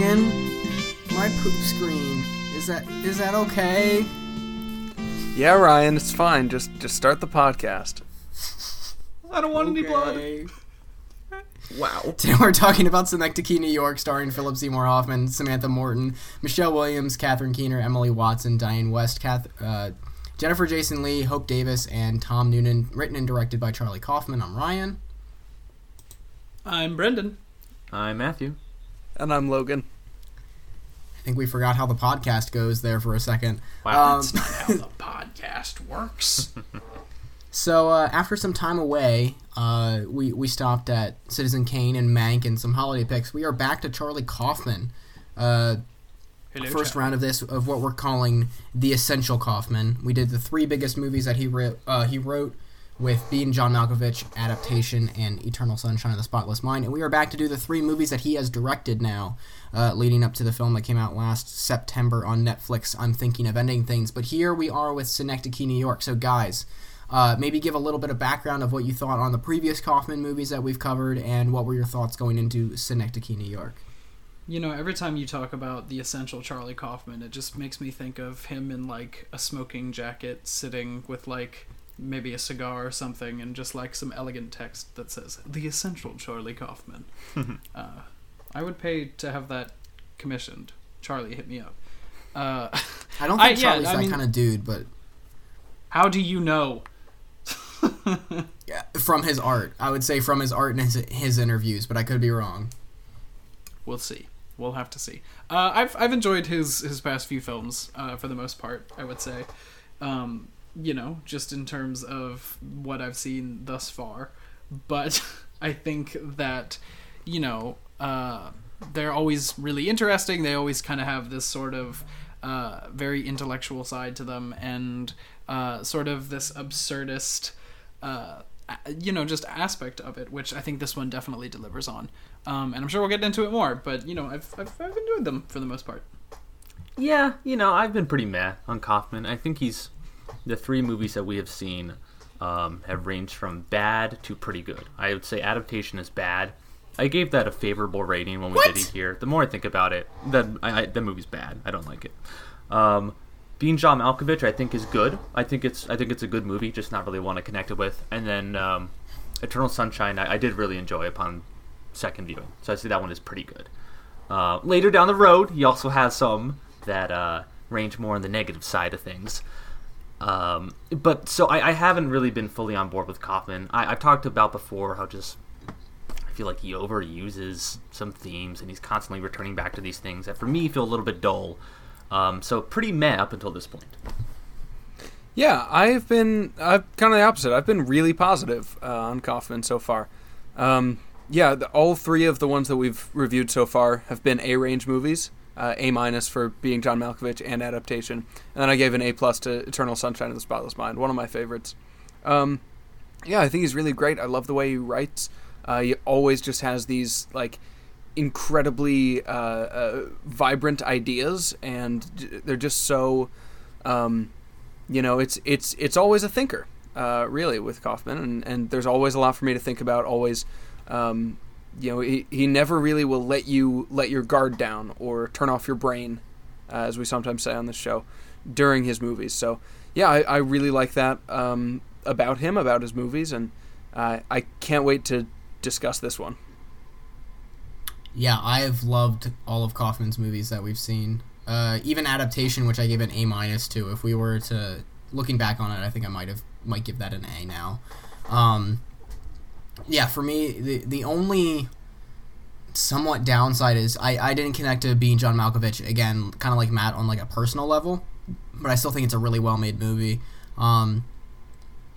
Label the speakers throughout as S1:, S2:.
S1: Logan, my poop screen. Is that is that okay?
S2: Yeah, Ryan, it's fine. Just just start the podcast.
S3: I don't want any blood. Wow.
S1: Today we're talking about Synecdoche, New York, starring Philip Seymour Hoffman, Samantha Morton, Michelle Williams, Catherine Keener, Emily Watson, Dianne Wiest, Kath, uh, Jennifer Jason Leigh, Hope Davis, and Tom Noonan. Written and directed by Charlie Kaufman. I'm Ryan.
S3: I'm Brendan.
S4: I'm Matthew.
S2: And I'm Logan.
S1: I think we forgot how the podcast goes there for a second.
S4: Wow.
S1: Um,
S3: That's not how the podcast works.
S1: So uh, after some time away, uh, we we stopped at Citizen Kane and Mank and some holiday picks. We are back to Charlie Kaufman. Uh,
S3: Hello,
S1: first
S3: Chad.
S1: round of this of what we're calling the essential Kaufman. We did the three biggest movies that he wrote. Uh, he wrote with Being John Malkovich, Adaptation, and Eternal Sunshine of the Spotless Mind. And we are back to do the three movies that he has directed now, uh, leading up to the film that came out last September on Netflix. I'm thinking of ending things, but here we are with Synecdoche, New York. So guys. Uh, maybe give a little bit of background of what you thought on the previous Kaufman movies that we've covered, and what were your thoughts going into Synecdoche, New York.
S3: You know, every time you talk about the essential Charlie Kaufman, it just makes me think of him in like a smoking jacket, sitting with like maybe a cigar or something, and just like some elegant text that says "the essential Charlie Kaufman." uh, I would pay to have that commissioned. Charlie, hit me up. Uh,
S1: I don't
S3: I-
S1: think
S3: yeah,
S1: Charlie's
S3: I
S1: that
S3: mean-
S1: kind of dude, but
S3: how do you know?
S1: Yeah, from his art. I would say from his art and his, his interviews, but I could be wrong.
S3: We'll see. We'll have to see. Uh, I've I've enjoyed his his past few films uh, for the most part. I would say, um, you know, just in terms of what I've seen thus far. But I think that you know uh, they're always really interesting. They always kind of have this sort of uh, very intellectual side to them, and uh, sort of this absurdist. Uh, you know, just aspect of it, which I think this one definitely delivers on. Um, and I'm sure we'll get into it more, but you know, I've, I've, I've enjoyed them for the most part.
S4: Yeah, you know, I've been pretty meh on Kaufman. I think he's the three movies that we have seen um, have ranged from bad to pretty good. I would say adaptation is bad. I gave that a favorable rating when we did it here. The more I think about it, that I, I, the movie's bad. I don't like it. Um, Being John Malkovich, I think is good. I think it's I think it's a good movie, just not really one I connected with. And then um, Eternal Sunshine, I, I did really enjoy upon second viewing. So I say that one is pretty good. Uh, later down the road, he also has some that uh, range more on the negative side of things. Um, but so I, I haven't really been fully on board with Kaufman. I, I've talked about before how just I feel like he overuses some themes and he's constantly returning back to these things that for me feel a little bit dull. Um, so pretty meh up until this point.
S2: Yeah, I've been I've kind of the opposite. I've been really positive uh, on Kaufman so far. Um, yeah, the, all three of the ones that we've reviewed so far have been A range movies. Uh, a minus for being John Malkovich and adaptation, and then I gave an A plus to Eternal Sunshine of the Spotless Mind, one of my favorites. Um, yeah, I think he's really great. I love the way he writes. Uh, he always just has these like incredibly uh, uh, vibrant ideas, and they're just so. Um, you know, it's it's it's always a thinker, uh, really, with Kaufman, and, and there's always a lot for me to think about. Always, um, you know, he, he never really will let you let your guard down or turn off your brain, uh, as we sometimes say on this show, during his movies. So, yeah, I, I really like that um, about him, about his movies, and uh, I can't wait to discuss this one.
S1: Yeah, I have loved all of Kaufman's movies that we've seen. Uh, even adaptation, which I gave an A minus to. If we were to looking back on it, I think I might have might give that an A now. Um, yeah, for me, the the only somewhat downside is I, I didn't connect to being John Malkovich again, kind of like Matt on like a personal level, but I still think it's a really well made movie. Um,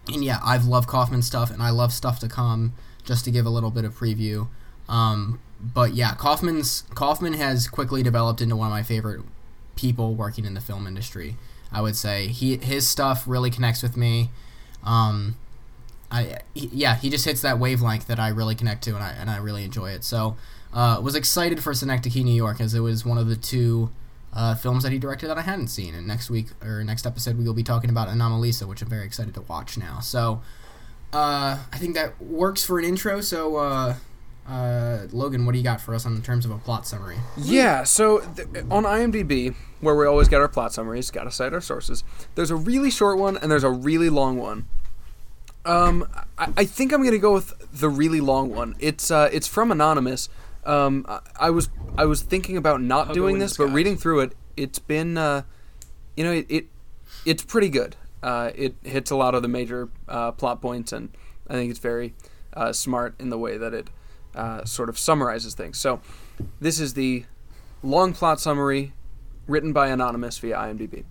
S1: and yeah, I've loved Kaufman stuff, and I love stuff to come. Just to give a little bit of preview, um, but yeah, Kaufman's Kaufman has quickly developed into one of my favorite people working in the film industry. I would say he his stuff really connects with me. Um, I yeah, he just hits that wavelength that I really connect to, and I and I really enjoy it. So, uh, was excited for Synecdoche, New York, as it was one of the two uh, films that he directed that I hadn't seen. And next week or next episode, we will be talking about Anomalisa, which I'm very excited to watch now. So, uh, I think that works for an intro. So, uh, Uh, Logan, what do you got for us on terms of a plot summary?
S2: Yeah, so th- on IMDb, where we always get our plot summaries, gotta cite our sources. There's a really short one and there's a really long one. Um, I, I think I'm gonna go with the really long one. It's uh, it's from anonymous. Um, I, I was I was thinking about not
S3: I'll
S2: doing this, but
S3: disguise.
S2: reading through it, it's been uh, you know it, it it's pretty good. Uh, it hits a lot of the major uh, plot points, and I think it's very uh, smart in the way that it uh, sort of summarizes things. So, this is the long plot summary written by Anonymous via IMDb.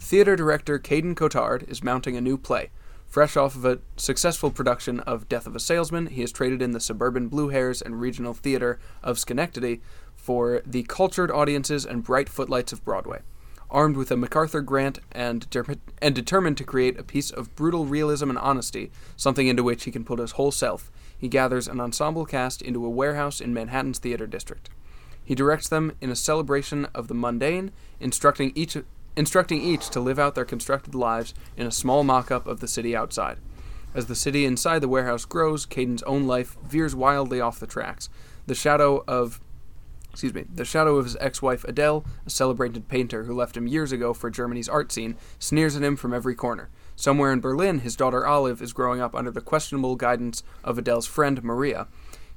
S2: Theater director Caden Cotard is mounting a new play. Fresh off of a successful production of Death of a Salesman, he has traded in the suburban Blue Hairs and Regional Theater of Schenectady for the cultured audiences and bright footlights of Broadway. Armed with a MacArthur grant and, and determined to create a piece of brutal realism and honesty, something into which he can put his whole self, he gathers an ensemble cast into a warehouse in Manhattan's theater district. He directs them in a celebration of the mundane, instructing each instructing each to live out their constructed lives in a small mock-up of the city outside. As the city inside the warehouse grows, Caden's own life veers wildly off the tracks. The shadow of excuse me, the shadow of his ex-wife Adele, a celebrated painter who left him years ago for Germany's art scene, sneers at him from every corner. Somewhere in Berlin, his daughter Olive is growing up under the questionable guidance of Adele's friend Maria.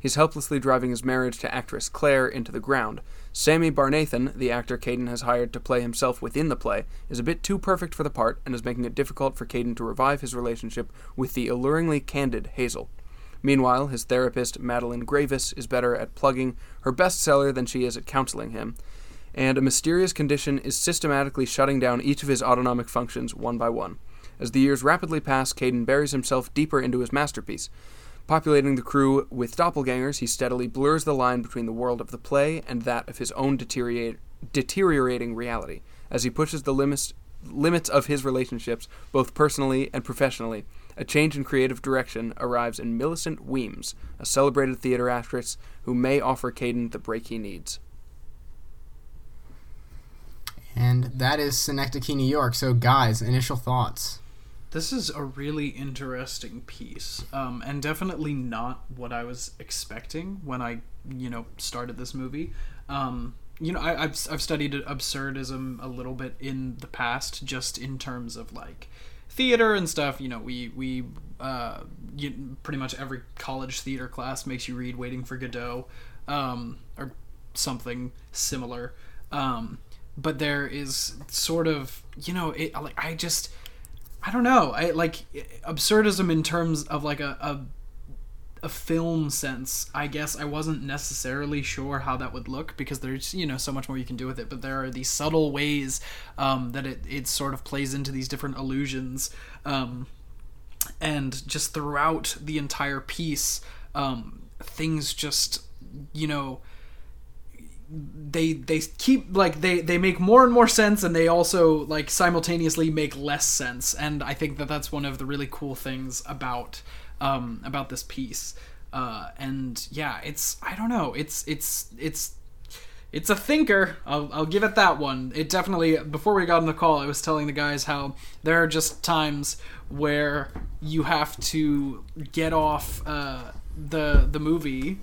S2: He's helplessly driving his marriage to actress Claire into the ground. Sammy Barnathan, the actor Caden has hired to play himself within the play, is a bit too perfect for the part and is making it difficult for Caden to revive his relationship with the alluringly candid Hazel. Meanwhile, his therapist, Madeline Gravis, is better at plugging her bestseller than she is at counseling him, and a mysterious condition is systematically shutting down each of his autonomic functions one by one. As the years rapidly pass, Caden buries himself deeper into his masterpiece. Populating the crew with doppelgangers, he steadily blurs the line between the world of the play and that of his own deteriorate, deteriorating reality. As he pushes the limits, limits of his relationships, both personally and professionally, a change in creative direction arrives in Millicent Weems, a celebrated theater actress who may offer Caden the break he needs.
S1: And that is Synecdoche, New York. So, guys, initial thoughts.
S3: This is a really interesting piece, um, and definitely not what I was expecting when I, you know, started this movie. Um, you know, I, I've I've studied absurdism a little bit in the past, just in terms of like theater and stuff. You know, we we uh, you, pretty much every college theater class makes you read Waiting for Godot, um, or something similar. Um, but there is sort of you know, it like I just. I don't know. I like absurdism in terms of like a, a a film sense. I guess I wasn't necessarily sure how that would look because there's you know so much more you can do with it. But there are these subtle ways um, that it it sort of plays into these different illusions, um, and just throughout the entire piece, um, things just you know they they keep like they they make more and more sense and they also like simultaneously make less sense. And i think that that's one of the really cool things about um about this piece. Uh and yeah it's i don't know. It's it's it's it's a thinker. I'll, I'll give it that one. It definitely before we got on the call i was telling the guys how there are just times where you have to get off uh the the movie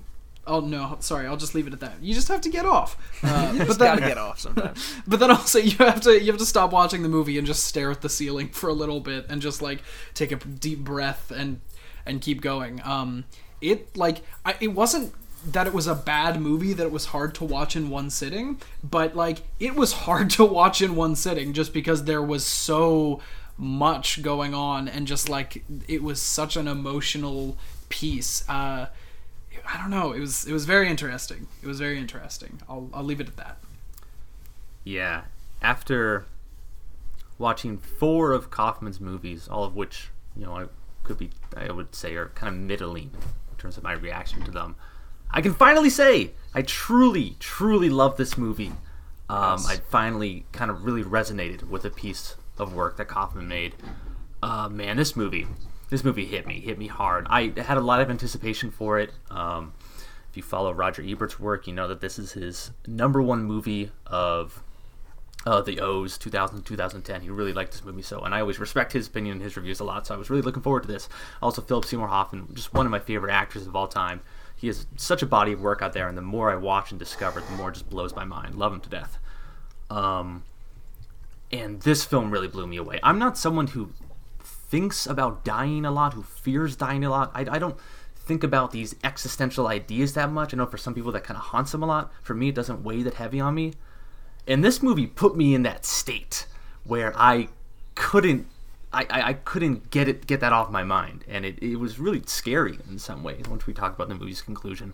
S3: Oh no, sorry. I'll just leave it at that. You just have to get off. Uh, but
S2: Just
S3: then,
S2: gotta get off sometimes.
S3: but then also you have to you have to stop watching the movie and just stare at the ceiling for a little bit and just like take a deep breath and and keep going. Um, it like I, it wasn't that it was a bad movie that it was hard to watch in one sitting, but like it was hard to watch in one sitting just because there was so much going on and just like it was such an emotional piece. Uh, I don't know. It was it was very interesting. It was very interesting. I'll I'll leave it at that.
S4: Yeah. After watching four of Kaufman's movies, all of which, you know, I could be, I would say, are kind of middling in terms of my reaction to them, I can finally say I truly, truly love this movie. Um,
S3: Yes.
S4: I finally kind of really resonated with a piece of work that Kaufman made. Uh, man, this movie, this movie hit me, hit me hard. I had a lot of anticipation for it. Um, if you follow Roger Ebert's work, you know that this is his number one movie of uh, the O's 2000 2010. He really liked this movie so, and I always respect his opinion and his reviews a lot. So I was really looking forward to this. Also, Philip Seymour Hoffman, just one of my favorite actors of all time. he has such a body of work out there, and the more I watch and discover, the more it just blows my mind. Love him to death. Um, and this film really blew me away. I'm not someone who thinks about dying a lot, who fears dying a lot. I, I don't think about these existential ideas that much. I know for some people that kind of haunts them a lot. For me, it doesn't weigh that heavy on me. And this movie put me in that state where I couldn't I, I, couldn't get it get that off my mind, and it, it was really scary in some ways. Once we talk about the movie's conclusion,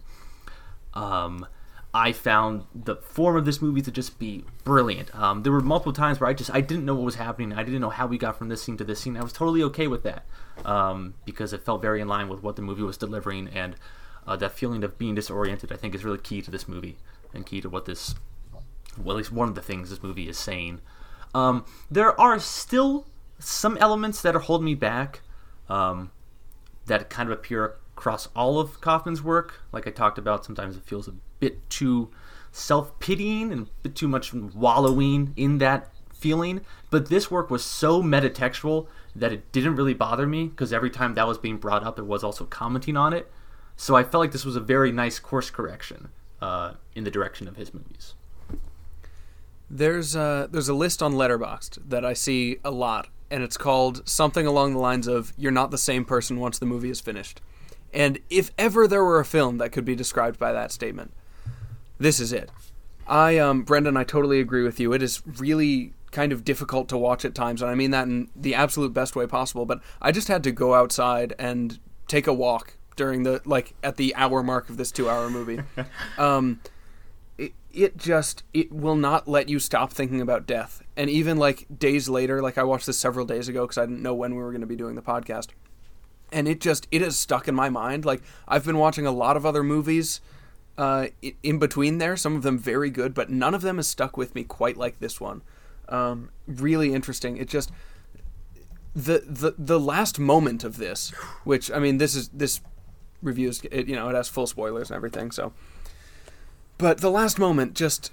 S4: um, I found the form of this movie to just be brilliant. Um, there were multiple times where I just I didn't know what was happening. I didn't know how we got from this scene to this scene. I was totally okay with that um, because it felt very in line with what the movie was delivering, and uh, that feeling of being disoriented I think is really key to this movie and key to what this well at least one of the things this movie is saying. Um, there are still some elements that are holding me back um, that kind of appear across all of Kaufman's work. Like I talked about, sometimes it feels a bit too self pitying and a bit too much wallowing in that feeling. But this work was so metatextual that it didn't really bother me because every time that was being brought up, it was also commenting on it. So I felt like this was a very nice course correction uh, in the direction of his movies.
S2: There's a, there's a list on Letterboxd that I see a lot and it's called something along the lines of "You're not the same person once the movie is finished." And if ever there were a film that could be described by that statement, this is it. I, um, Brendan, I totally agree with you. It is really kind of difficult to watch at times, and I mean that in the absolute best way possible. But I just had to go outside and take a walk during the like at the hour mark of this two-hour movie. um, it just it will not let you stop thinking about death and even like days later like i watched this several days ago because i didn't know when we were going to be doing the podcast and it just it is stuck in my mind like i've been watching a lot of other movies uh, in between there some of them very good but none of them has stuck with me quite like this one. Um, really interesting. It just the, the the last moment of this which i mean this is this reviews it you know it has full spoilers and everything so. But the last moment just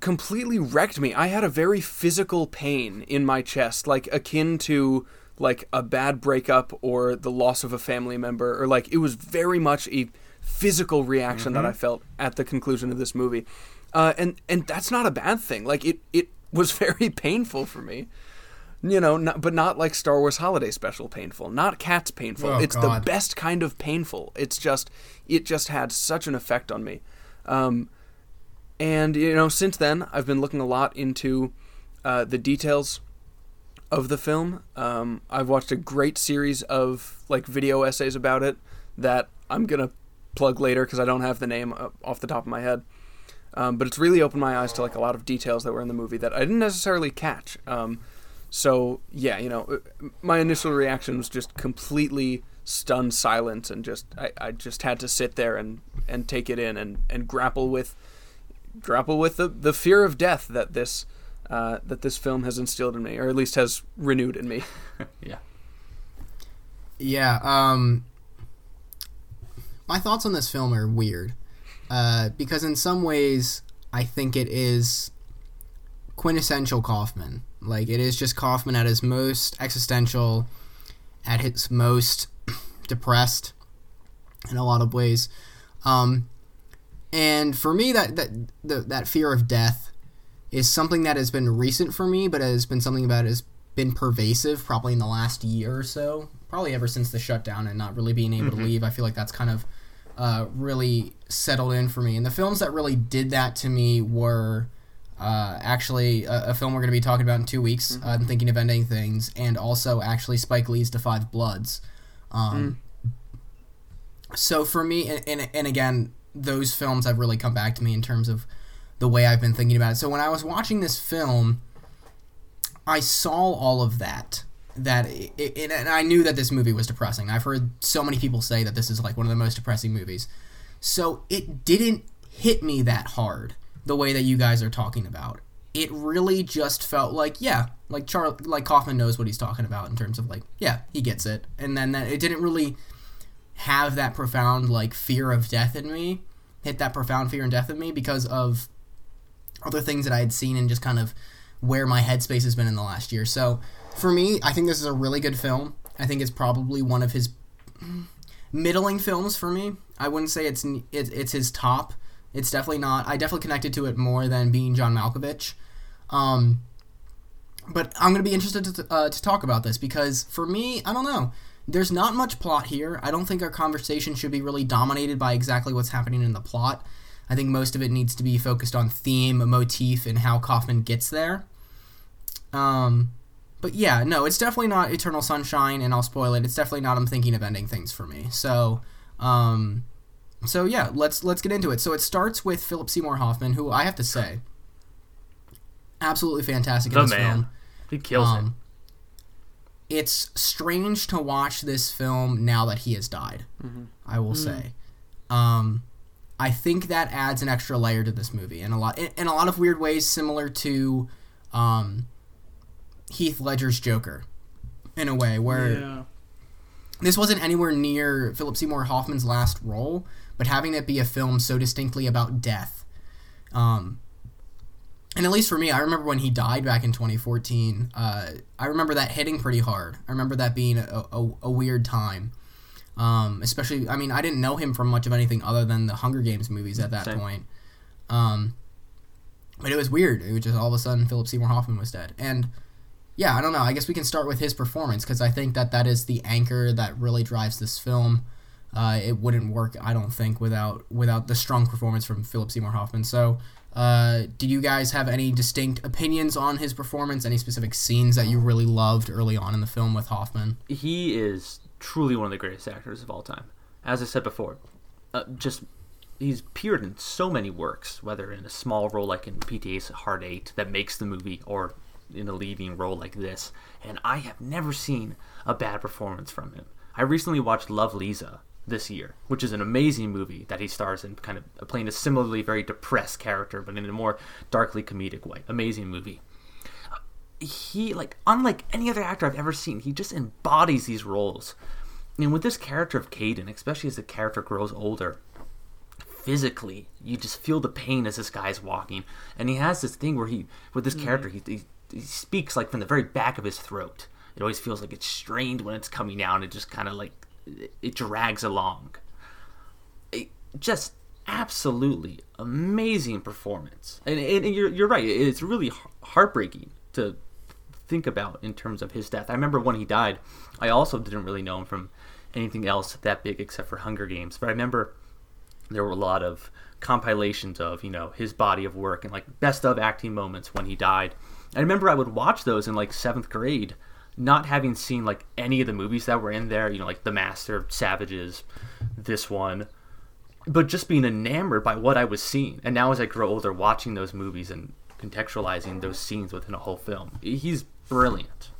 S2: completely wrecked me. I had a very physical pain in my chest, like akin to like a bad breakup or the loss of a family member, or like it was very much a physical reaction mm-hmm. that I felt at the conclusion of this movie. Uh, and and that's not a bad thing. Like it it was very painful for me. You know, not, but not like Star Wars Holiday Special painful, not Cats painful. Oh, it's God. the best kind of painful. It's just it just had such an effect on me. Um, and you know, since then, I've been looking a lot into uh, the details of the film. Um, I've watched a great series of like video essays about it that I'm gonna plug later because I don't have the name off the top of my head. Um, but it's really opened my eyes to like a lot of details that were in the movie that I didn't necessarily catch. Um, so yeah, you know, uh, my initial reaction was just completely stunned silence and just I, I just had to sit there and, and take it in and, and grapple with grapple with the, the fear of death that this uh, that this film has instilled in me or at least has renewed in me.
S4: yeah.
S1: Yeah, um my thoughts on this film are weird. Uh, because in some ways I think it is quintessential Kaufman. Like it is just Kaufman at his most existential, at his most depressed in a lot of ways. Um, and for me, that that the, that fear of death is something that has been recent for me, but has been something that has been pervasive probably in the last year or so, probably ever since the shutdown and not really being able mm-hmm. to leave. I feel like that's kind of uh, really settled in for me. And the films that really did that to me were uh, actually a, a, film we're going to be talking about in two weeks. Mm-hmm. I'm thinking of ending things, and also actually Spike Lee's *Da 5 Bloods*. Um, mm. So for me, and, and, and again, those films have really come back to me in terms of the way I've been thinking about it. So when I was watching this film, I saw all of that. That it, and I knew that this movie was depressing. I've heard so many people say that this is like one of the most depressing movies. So it didn't hit me that hard the way that you guys are talking about. It really just felt like, yeah, like Char- like Kaufman knows what he's talking about in terms of like, yeah, he gets it. And then that it didn't really have that profound like fear of death in me, hit that profound fear and death in me because of other things that I had seen and just kind of where my headspace has been in the last year. So for me, I think this is a really good film. I think it's probably one of his middling films for me. I wouldn't say it's it, it's his top. It's definitely not. I definitely connected to it more than being John Malkovich. Um, but I'm to be interested to, uh, to talk about this because for me, I don't know. There's not much plot here. I don't think our conversation should be really dominated by exactly what's happening in the plot. I think most of it needs to be focused on theme, motif, and how Kaufman gets there. Um, but yeah, no, it's definitely not Eternal Sunshine, and I'll spoil it. It's definitely not I'm thinking of ending things for me. So, um, so yeah, let's let's get into it. So it starts with Philip Seymour Hoffman, who I have to say, absolutely fantastic
S4: The
S1: in this
S4: man.
S1: film.
S4: He kills it.
S1: Um, it's strange to watch this film now that he has died. I will say, um, I think that adds an extra layer to this movie, and a lot in, in a lot of weird ways, similar to um, Heath Ledger's Joker, in a way where
S3: Yeah.
S1: this wasn't anywhere near Philip Seymour Hoffman's last role, but having it be a film so distinctly about death. Um, and at least for me, I remember when he died back in 2014. Uh, I remember that hitting pretty hard. I remember that being a, a, a weird time. Um, especially, I mean, I didn't know him from much of anything other than the Hunger Games movies at that
S4: Same.
S1: point. Um, but it was weird. It was just all of a sudden Philip Seymour Hoffman was dead. And yeah, I don't know. I guess we can start with his performance because I think that that is the anchor that really drives this film. Uh, it wouldn't work, I don't think, without without the strong performance from Philip Seymour Hoffman. So, uh, do you guys have any distinct opinions on his performance? Any specific scenes that you really loved early on in the film with Hoffman?
S4: he is truly one of the greatest actors of all time. As I said before, uh, just he's appeared in so many works, whether in a small role like in PTA's Hard Eight that makes the movie, or in a leading role like this. And I have never seen a bad performance from him. I recently watched Love Liza this year, which is an amazing movie that he stars in, kind of playing a similarly very depressed character, but in a more darkly comedic way. Amazing movie he like unlike any other actor I've ever seen, he just embodies these roles. And with this character of Caden, especially as the character grows older, physically, you just feel the pain as this guy's walking. And he has this thing where he, with this mm-hmm. character, he, he he speaks like from the very back of his throat. It always feels like it's strained when it's coming out. It just kind of like it, drags along. It, just absolutely amazing performance. And, and, and you're you're right. It's really heartbreaking to think about in terms of his death. I remember when he died, I also didn't really know him from anything else that big except for Hunger Games. But I remember there were a lot of compilations of, you know, his body of work and like best of acting moments when he died. I remember I would watch those in like seventh grade, not having seen like any of the movies that were in there, you know, like The Master, Savages, this one, but just being enamored by what I was seeing. And now as I grow older, watching those movies and contextualizing those scenes within a whole film, he's brilliant.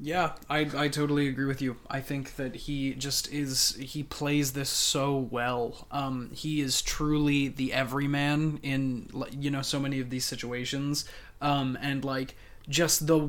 S3: Yeah, I I totally agree with you. I think that he just is he plays this so well. Um he is truly the everyman in you know so many of these situations. Um and like just the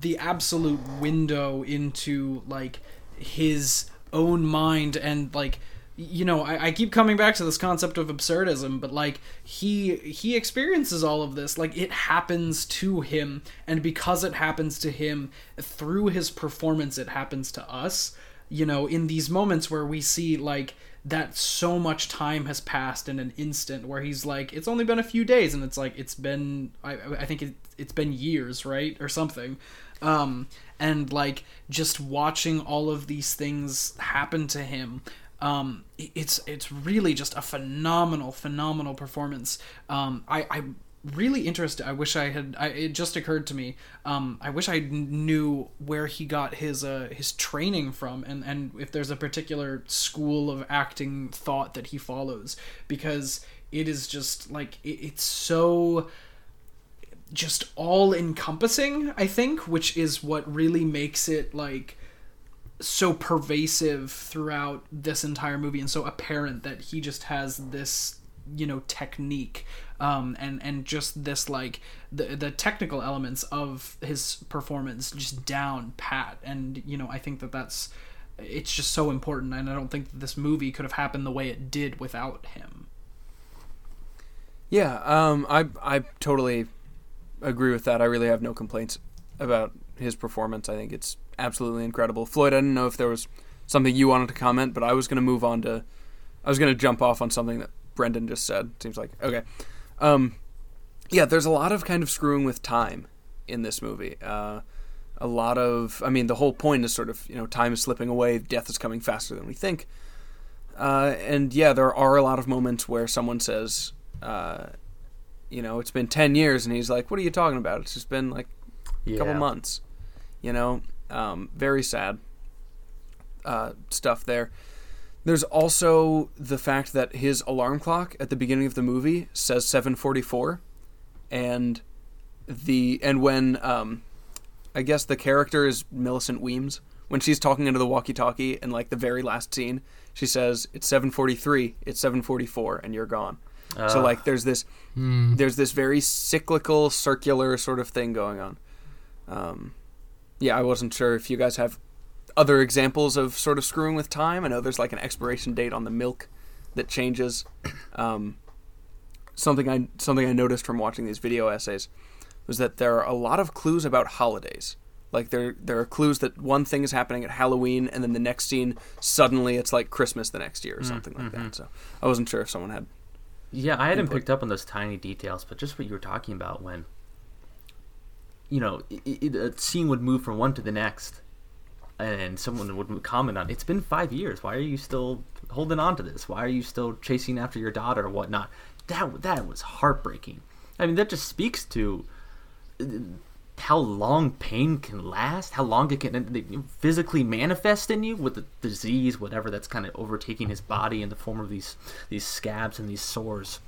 S3: the absolute window into like his own mind and like you know I, I keep coming back to this concept of absurdism but like he he experiences all of this like it happens to him and because it happens to him through his performance it happens to us. You know in these moments where we see like that so much time has passed in an instant where he's like it's only been a few days and it's like it's been i, I think it, it's been years right or something. Um and like just watching all of these things happen to him um it's it's really just a phenomenal phenomenal performance. Um i i really interested i wish i had I, it just occurred to me um i wish i knew where he got his uh his training from and and if there's a particular school of acting thought that he follows because it is just like it, it's so just all encompassing i think which is what really makes it like so pervasive throughout this entire movie and so apparent that he just has this you know technique um and and just this like the the technical elements of his performance just down pat and you know i think that that's it's just so important and i don't think that this movie could have happened the way it did without him
S2: Yeah, um, I I totally agree with that. I really have no complaints about his performance. I think it's absolutely incredible. Floyd, I didn't know if there was something you wanted to comment, but I was going to move on to. I was going to jump off on something that Brendan just said. Seems like okay. Um, yeah, there's a lot of kind of screwing with time in this movie. Uh, a lot of, I mean, the whole point is sort of, you know, time is slipping away, death is coming faster than we think. Uh, and yeah, there are a lot of moments where someone says, uh, you know, it's been 10 years, and he's like, what are you talking about? It's just been like a couple months. You know, um, very sad uh, stuff there. There's also the fact that his alarm clock at the beginning of the movie says 7:44, and the and when um, I guess the character is Millicent Weems when she's talking into the walkie-talkie in like the very last scene, she says it's 7:43, it's 7:44, and you're gone. so like there's this
S1: Hmm.
S2: there's this very cyclical, circular sort of thing going on. Um, yeah, I wasn't sure if you guys have other examples of sort of screwing with time. I know there's like an expiration date on the milk that changes. Um, something I something I noticed from watching these video essays was that there are a lot of clues about holidays. Like there there are clues that one thing is happening at Halloween, and then the next scene suddenly it's like Christmas the next year or something like that. So I wasn't sure if someone had.
S4: Yeah, I hadn't
S2: input.
S4: picked up on those tiny details, but just what you were talking about when, you know, i it, a scene would move from one to the next, and someone would comment on, "It's been five years. Why are you still holding on to this? Why are you still chasing after your daughter or whatnot?" That that was heartbreaking. I mean, that just speaks to uh, how long pain can last, how long it can physically manifest in you with the disease, whatever that's kind of overtaking his body in the form of these these scabs and these sores,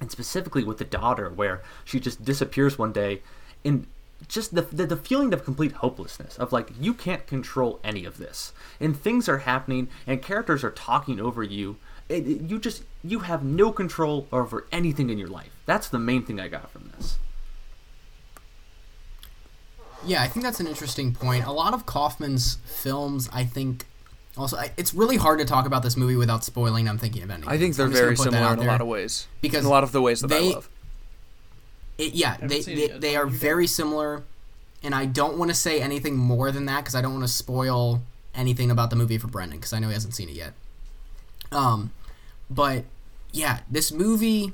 S4: and specifically with the daughter, where she just disappears one day, and just the, the the feeling of complete hopelessness of like you can't control any of this, and things are happening, and characters are talking over you. It, it- you just you have no control over anything in your life. That's the main thing I got from this.
S1: Yeah, I think that's an interesting point. A lot of Kaufman's films, I think, also I, it's really hard to talk about this movie without spoiling. I'm thinking of anything.
S2: I think they're
S1: I'm just gonna
S2: very similar
S1: out
S2: in a lot of ways.
S1: Because
S2: in a lot of the ways that I
S1: they-
S2: love.
S1: It, yeah, they they, they are very similar, and I don't want to say anything more than that because I don't want to spoil anything about the movie for Brendan because I know he hasn't seen it yet. Um, but yeah, this movie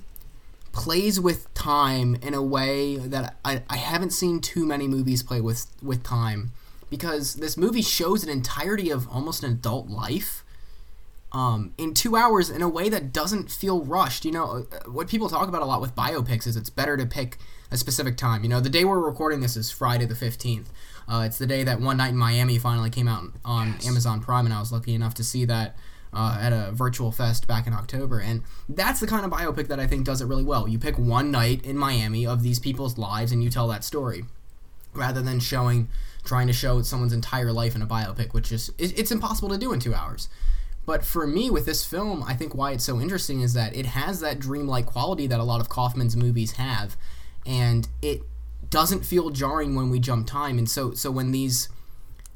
S1: plays with time in a way that I, I haven't seen too many movies play with with time because this movie shows an entirety of almost an adult life um, in two hours in a way that doesn't feel rushed. You know, uh, what people talk about a lot with biopics is it's better to pick a specific time. You know, the day we're recording this is Friday the 15th. Uh, it's the day that One Night in Miami finally came out on Amazon Prime, and I was lucky enough to see that uh, at a virtual fest back in October. And that's the kind of biopic that I think does it really well. You pick one night in Miami of these people's lives and you tell that story rather than showing trying to show someone's entire life in a biopic which is it's impossible to do in two hours but for me with this film i think why it's so interesting is that it has that dreamlike quality that a lot of kaufman's movies have and it doesn't feel jarring when we jump time and so so when these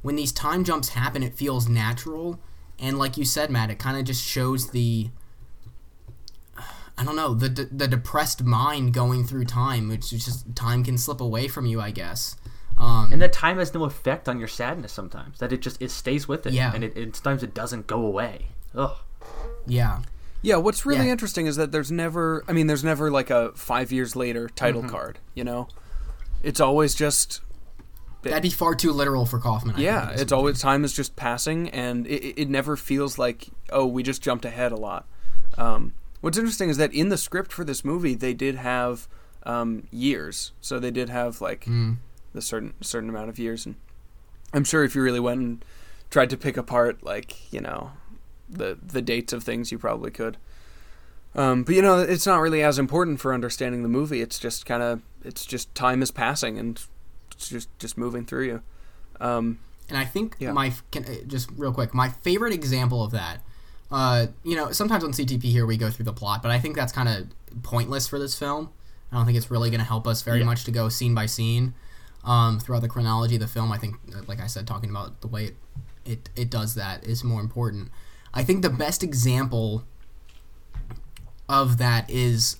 S1: when these time jumps happen it feels natural and like you said matt it kind of just shows the I don't know the the depressed mind going through time, which is just time can slip away from you, I guess. Um,
S4: and that time has no effect on your sadness sometimes that it just it stays with it
S1: Yeah.
S4: and it, it sometimes it doesn't go away ugh
S1: yeah,
S2: Yeah, what's really
S1: Yeah.
S2: interesting is that there's never, I mean, there's never like a five years later title
S1: Mm-hmm.
S2: card, you know? It's always just,
S1: that'd be far too literal for Kaufman. I
S2: yeah,
S1: think,
S2: it's always, time is just passing and it, it- it never feels like, oh, we just jumped ahead a lot. Um, what's interesting is that in the script for this movie, they did have um, years. So they did have like
S1: Mm.
S2: The certain certain amount of years. And I'm sure if you really went and tried to pick apart, like, you know, the the dates of things you probably could. Um, but you know, it's not really as important for understanding the movie. It's just kind of it's just time is passing and it's just just moving through you. Um,
S1: And I think
S2: Yeah.
S1: my can, uh, just real quick, my favorite example of that. Uh, you know, sometimes on CTP here we go through the plot, but I think that's kind of pointless for this film. I don't think it's really going to help us very
S4: Yeah.
S1: much to go scene by scene um, throughout the chronology of the film. I think, uh, like I said, talking about the way it, it it does that is more important. I think the best example of that is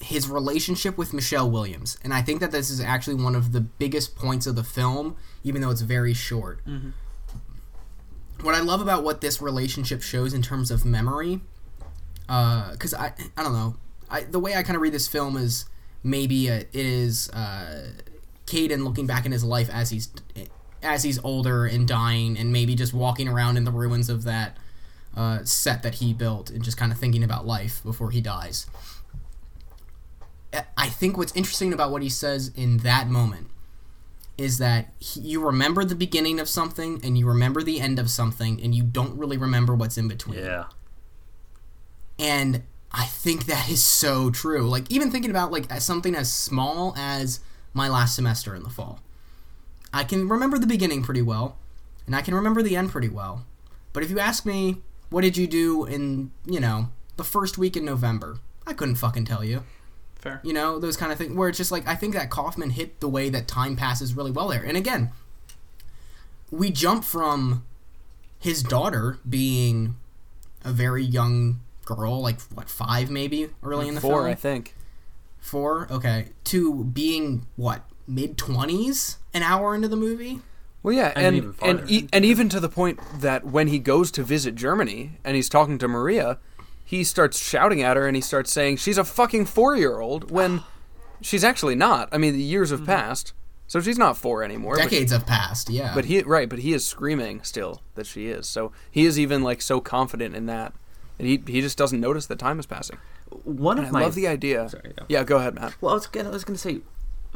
S1: his relationship with Michelle Williams, and I think that this is actually one of the biggest points of the film, even though it's very short. What I love about what this relationship shows in terms of memory, because I I don't know, I, the way I kind of read this film is maybe uh it is uh, Caden looking back in his life as he's as he's older and dying, and maybe just walking around in the ruins of that uh, set that he built and just kind of thinking about life before he dies. I- think what's interesting about what he says in that moment is that he, you remember the beginning of something and you remember the end of something and you don't really remember what's in between.
S4: Yeah.
S1: And I think that is so true. Like even thinking about like something as small as my last semester in the fall. I can remember the beginning pretty well, and I can remember the end pretty well. But if you ask me, what did you do in, you know, the first week in November? I couldn't fucking tell you.
S3: Fair.
S1: You know, those kind of things where it's just like I think that Kaufman hit the way that time passes really well there. And again, we jump from his daughter being a very young girl, like what five maybe early in the
S2: Four,
S1: film,
S2: I think.
S1: Four, okay, to being what mid twenties an hour into the movie.
S2: Well, yeah,
S4: And
S2: and
S4: even
S2: and e- and even to the point that when he goes to visit Germany and he's talking to Maria, he starts shouting at her and he starts saying she's a fucking four year old when she's actually not. I mean, the years have mm-hmm. passed, so she's not four anymore. but-
S1: Decades have passed, yeah.
S2: But he right, but he is screaming still that she is. So he is even like so confident in that, and he he just doesn't notice that time is passing.
S4: One
S2: And
S4: of
S2: I
S4: my
S2: love the idea.
S4: Sorry, yeah.
S2: Yeah, go ahead, Matt.
S4: Well, I was gonna, I was gonna say,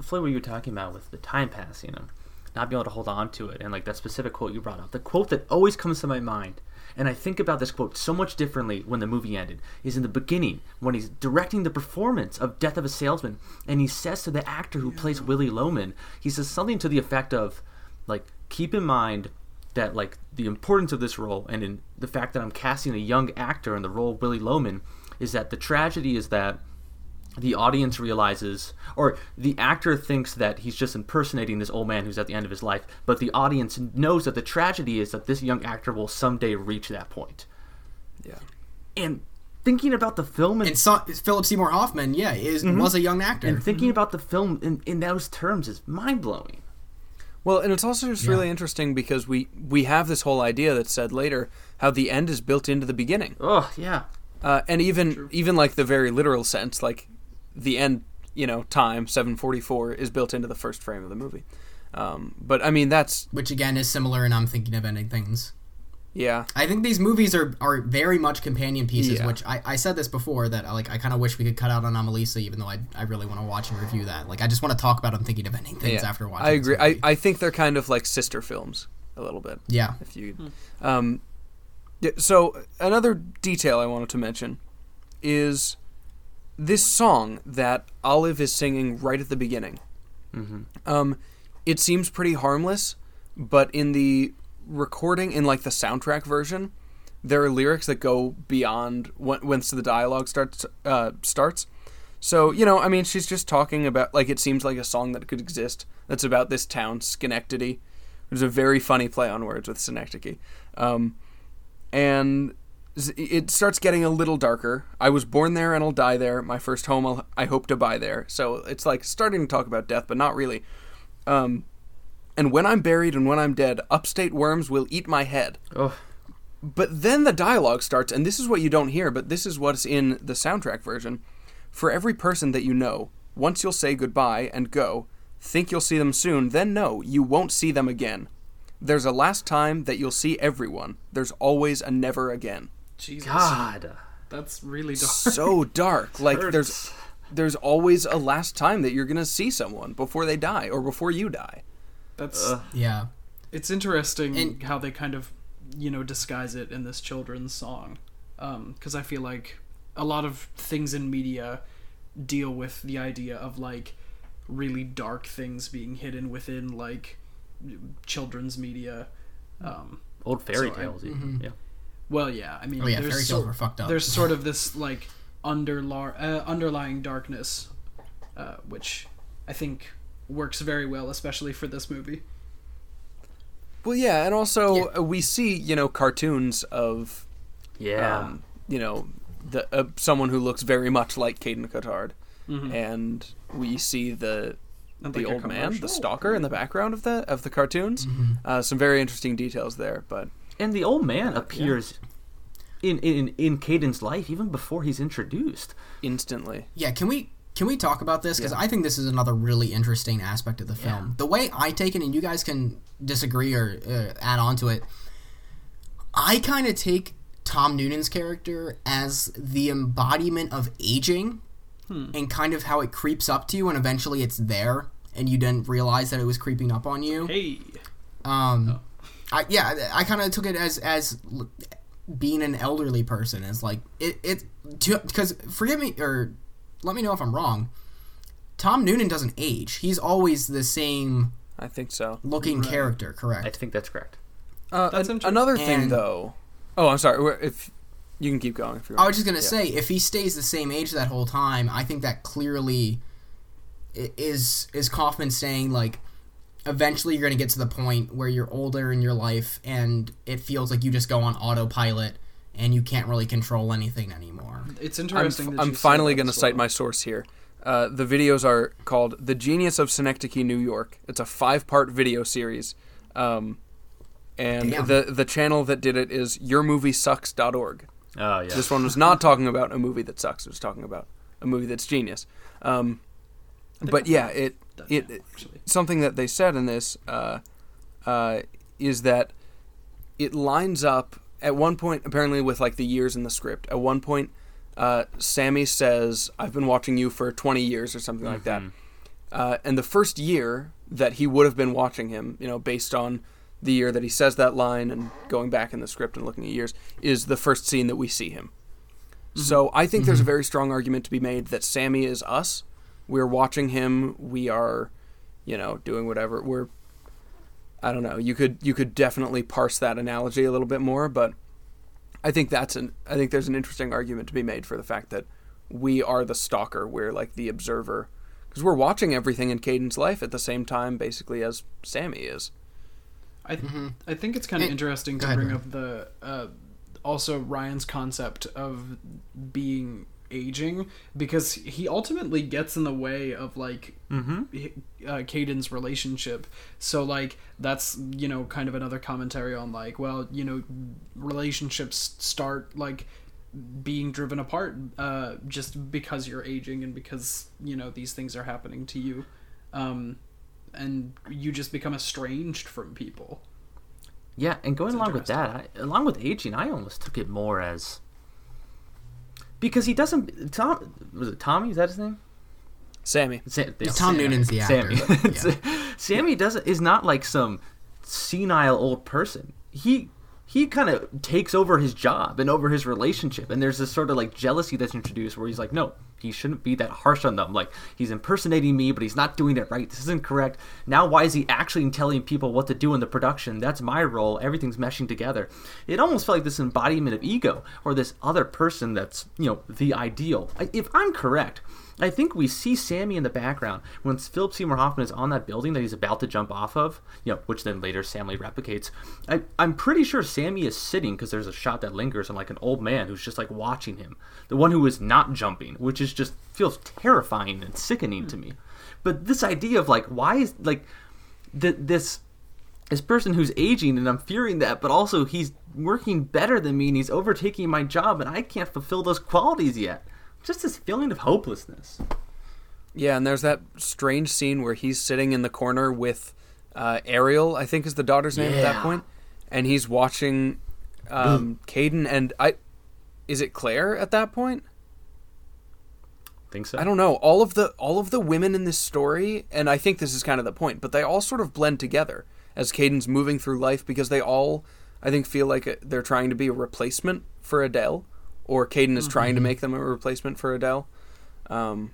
S4: Floyd, what you were talking about with the time passing and not being able to hold on to it, and like that specific quote you brought up, the quote that always comes to my mind, and I think about this quote so much differently when the movie ended, is in the beginning when he's directing the performance of Death of a Salesman, and he says to the actor who plays Willy Loman, he says something to the effect of, like, keep in mind that like the importance of this role and in the fact that I'm casting a young actor in the role of Willy Loman is that the tragedy is that the audience realizes or the actor thinks that he's just impersonating this old man who's at the end of his life but the audience knows that the tragedy is that this young actor will someday reach that point.
S2: Yeah.
S4: and thinking about the film and,
S1: and so, Philip Seymour Hoffman, yeah, is mm-hmm. was a young actor.
S4: and thinking about the film in, in those terms is mind-blowing.
S2: Well, and it's also just really interesting because we we have this whole idea that's said later how the end is built into the beginning,
S4: oh yeah
S2: uh, and even even like the very literal sense, like the end, you know, time seven forty four is built into the first frame of the movie. Um, but I mean, that's
S1: which again is similar and I'm thinking of ending things.
S2: yeah,
S1: I think these movies are, are very much companion pieces,
S2: Yeah.
S1: which I, I said this before that like I kind of wish we could cut out on Anomalisa, even though I, I really want to watch and review that. Like I just want to talk about I'm thinking of ending things
S2: yeah.
S1: after watching.
S2: I agree. I,
S1: movie.
S2: I think they're kind of like sister films a little bit.
S1: yeah,
S2: if you um yeah, so another detail i wanted to mention is this song that olive is singing right at the beginning. Um it seems pretty harmless but in the recording in like the soundtrack version there are lyrics that go beyond when, once the dialogue starts uh, starts. So you know i mean she's just talking about like it seems like a song that could exist that's about this town schenectady. There's a very funny play on words with Synecdoche. Um, and it starts getting a little darker. I was born there and I'll die there. My first home I'll, I hope to buy there. So it's like starting to talk about death, but not really. Um, and when I'm buried and when I'm dead, upstate worms will eat my head.
S4: oh
S2: But then the dialogue starts, and this is what you don't hear, but this is what's in the soundtrack version. For every person that you know, once you'll say goodbye and go, think you'll see them soon, then no, you won't see them again. There's a last time that you'll see everyone. There's always a never again.
S3: Jesus,
S4: god
S3: that's really dark.
S2: So dark. Like
S4: Hurts.
S2: there's there's always a last time that you're gonna see someone before they die or before you die.
S3: That's
S1: yeah.
S3: it's interesting
S1: And-
S3: how they kind of you know disguise it in this children's song um, because i feel like a lot of things in media deal with the idea of like really dark things being hidden within like children's media. Um,
S4: old fairy
S3: So I-
S4: tales even yeah.
S3: Well yeah i mean
S1: Oh yeah,
S3: there's
S1: fairy tales
S3: sort-
S1: were fucked up.
S3: there's sort of this like underlar- uh, underlying darkness uh, which i think works very well especially for this movie.
S2: Well, yeah, and also
S1: Yeah.
S2: uh, we see you know cartoons of
S4: yeah.
S2: um, you know, the uh, someone who looks very much like Caden Cotard, and we see the
S3: And
S2: the
S3: like
S2: old man, the stalker, in the background of the of the cartoons. Uh, some very interesting details there, but
S4: And the old man appears in, in in Caden's life even before he's introduced.
S2: instantly.
S1: Yeah, can we can we talk about this because
S2: Yeah.
S1: I think this is another really interesting aspect of the film. The way I take it, and you guys can disagree or uh, add on to it. I kind of take Tom Noonan's character as the embodiment of aging, and kind of how it creeps up to you, and eventually it's there, and you didn't realize that it was creeping up on you.
S3: Hey,
S1: Um, I yeah, I kind of took it as as being an elderly person as like it it because forgive me or let me know if I'm wrong. Tom Noonan doesn't age. He's always the same
S2: I think so.
S1: looking
S3: Right.
S1: character, correct?
S4: I think that's correct.
S2: Uh,
S3: That's
S2: an-
S3: interesting.
S2: another thing,
S1: And-
S2: though. Oh, I'm sorry. If you can keep going, if you
S1: I was just gonna
S2: Yeah.
S1: say if he stays the same age that whole time, I think that clearly is is Kaufman saying like eventually you're gonna get to the point where you're older in your life and it feels like you just go on autopilot and you can't really control anything anymore.
S3: it's
S2: I'm,
S3: interesting.
S2: f-
S3: that
S2: I'm finally
S3: that
S2: going to
S3: as
S2: cite my source here. Uh, the videos are called "The Genius of Synecdoche, New York." It's a five-part video series, um, and
S1: Damn.
S2: the the channel that did it is YourMovieSucks.org.
S4: Oh yeah.
S2: This one was not talking about a movie that sucks. It was talking about a movie that's genius. Um, but yeah, it it, it something that they said in this uh, uh, is that it lines up at one point apparently with like the years in the script. At one point, uh, Sammy says, "I've been watching you for 20 years" or something like that. Uh, and the first year that he would have been watching him, you know, based on the year that he says that line and going back in the script and looking at years, is the first scene that we see him. Mm-hmm. So I think there's a mm-hmm. very strong argument to be made that Sammy is us. We're watching him. We are, you know, doing whatever. We're, I don't know. You could you could definitely parse that analogy a little bit more, but I think that's an I think there's an interesting argument to be made for the fact that we are the stalker. We're like the observer because we're watching everything in Caden's life at the same time, basically as Sammy is.
S3: I th- I think it's kind of
S1: It-
S3: interesting to
S1: go ahead,
S3: bring
S1: Ryan.
S3: up the uh, also Ryan's concept of being aging because he ultimately gets in the way of like
S4: Mm-hmm.
S3: uh, Caden's relationship. So like that's you know kind of another commentary on like well you know relationships start like being driven apart uh, just because you're aging and because you know these things are happening to you. Um, and you just become estranged from people.
S4: Yeah, and going
S3: It's
S4: along with that, I, along with aging, I almost took it more as because he doesn't. Tom was it Tommy? Is that his name?
S2: Sammy.
S4: Sa-
S1: It's Tom Noonan's the actor.
S4: Sammy.
S1: yeah.
S4: Sammy doesn't is not like some senile old person. He he kind of takes over his job and over his relationship, and there's this sort of like jealousy that's introduced where he's like, no, he shouldn't be that harsh on them. Like he's impersonating me, but he's not doing it right. This isn't correct. Now, why is he actually telling people what to do in the production? That's my role. Everything's meshing together. It almost felt like this embodiment of ego or this other person that's you know the ideal. If I'm correct. I think we see Sammy in the background when Philip Seymour Hoffman is on that building that he's about to jump off of, you know, which then later Sammy replicates. I, I'm pretty sure Sammy is sitting because there's a shot that lingers on like an old man who's just like watching him, the one who is not jumping, which is just feels terrifying and sickening to hmm. me. But this idea of like, why is like th- this this person who's aging and I'm fearing that, but also he's working better than me and he's overtaking my job and I can't fulfill those qualities yet. Just this feeling of hopelessness.
S2: Yeah, and there's that strange scene where he's sitting in the corner with uh, Ariel, I think is the daughter's name at that point, and he's watching um, Caden and I. Is it Claire at that point?
S4: Think so?
S2: I don't know. All of the all of the women in this story, and I think this is kind of the point, but they all sort of blend together as Caden's moving through life because they all, I think, feel like they're trying to be a replacement for Adele, or Caden is trying to make them a replacement for Adele. Um,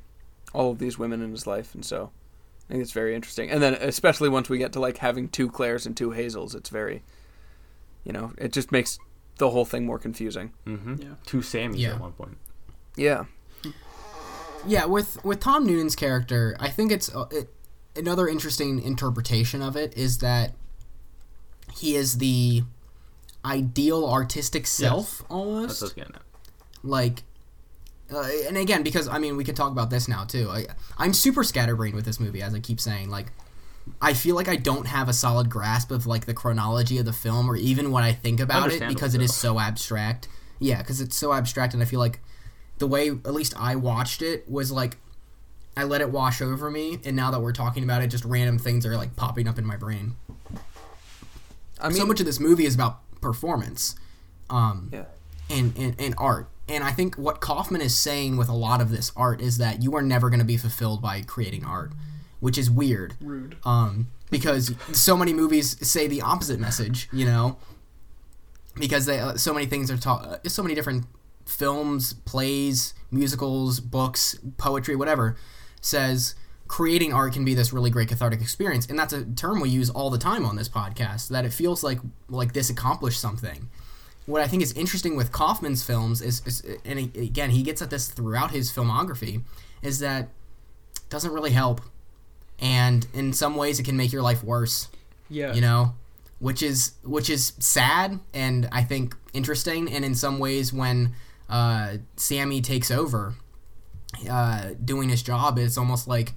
S2: all of these women in his life, and so I think it's very interesting. And then, especially once we get to like having two Claires and two Hazels, it's very, you know, it just makes the whole thing more confusing.
S4: Mm-hmm.
S3: Yeah.
S4: Two Sammys
S1: Yeah.
S4: at one point.
S2: Yeah.
S1: Yeah, with with Tom Noonan's character, I think it's uh, it, another interesting interpretation of it is that he is the ideal artistic self
S4: That's
S1: almost
S4: what I was getting at.
S1: Like uh, and again because I mean we could talk about this now too. I, I'm super scatterbrained with this movie, as I keep saying. Like, I feel like I don't have a solid grasp of like the chronology of the film or even what I think about it
S4: Understandable,
S1: because it is so abstract. Yeah, because it's so abstract, and I feel like the way at least I watched it was like I let it wash over me, and now that we're talking about it, just random things are like popping up in my brain.
S2: I mean,
S1: so much of this movie is about performance, um,
S2: yeah.
S1: and, and and art. And I think what Kaufman is saying with a lot of this art is that you are never going to be fulfilled by creating art, which is weird.
S3: Rude.
S1: Um, because so many movies say the opposite message, you know, because they uh, so many things are taught, uh, so many different films, plays, musicals, books, poetry, whatever, says creating art can be this really great cathartic experience, and that's a term we use all the time on this podcast. That it feels like like this accomplished something. What I think is interesting with Kaufman's films is, is and again he gets at this throughout his filmography, is that it doesn't really help, and in some ways it can make your life worse
S3: Yeah.
S1: you know which is which is sad and i think interesting and in some ways when uh, sammy takes over uh, doing his job it's almost like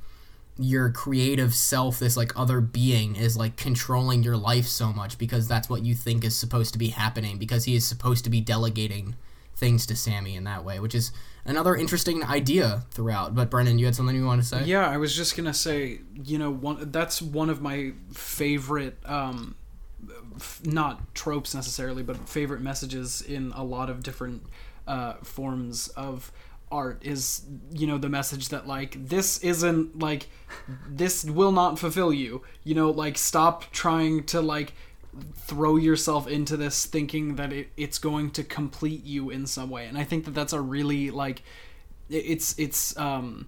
S1: your creative self this like other being is like controlling your life so much because that's what you think is supposed to be happening because he is supposed to be delegating things to sammy in that way which is another interesting idea throughout. But brendan you had something you want to say?
S3: Yeah, I was just gonna say, you know, one that's one of my favorite, um, f- not tropes necessarily, but favorite messages in a lot of different uh, forms of art is, you know, the message that like this isn't like this will not fulfill you. You know, like stop trying to like throw yourself into this thinking that it, it's going to complete you in some way and i think that that's a really like it's it's um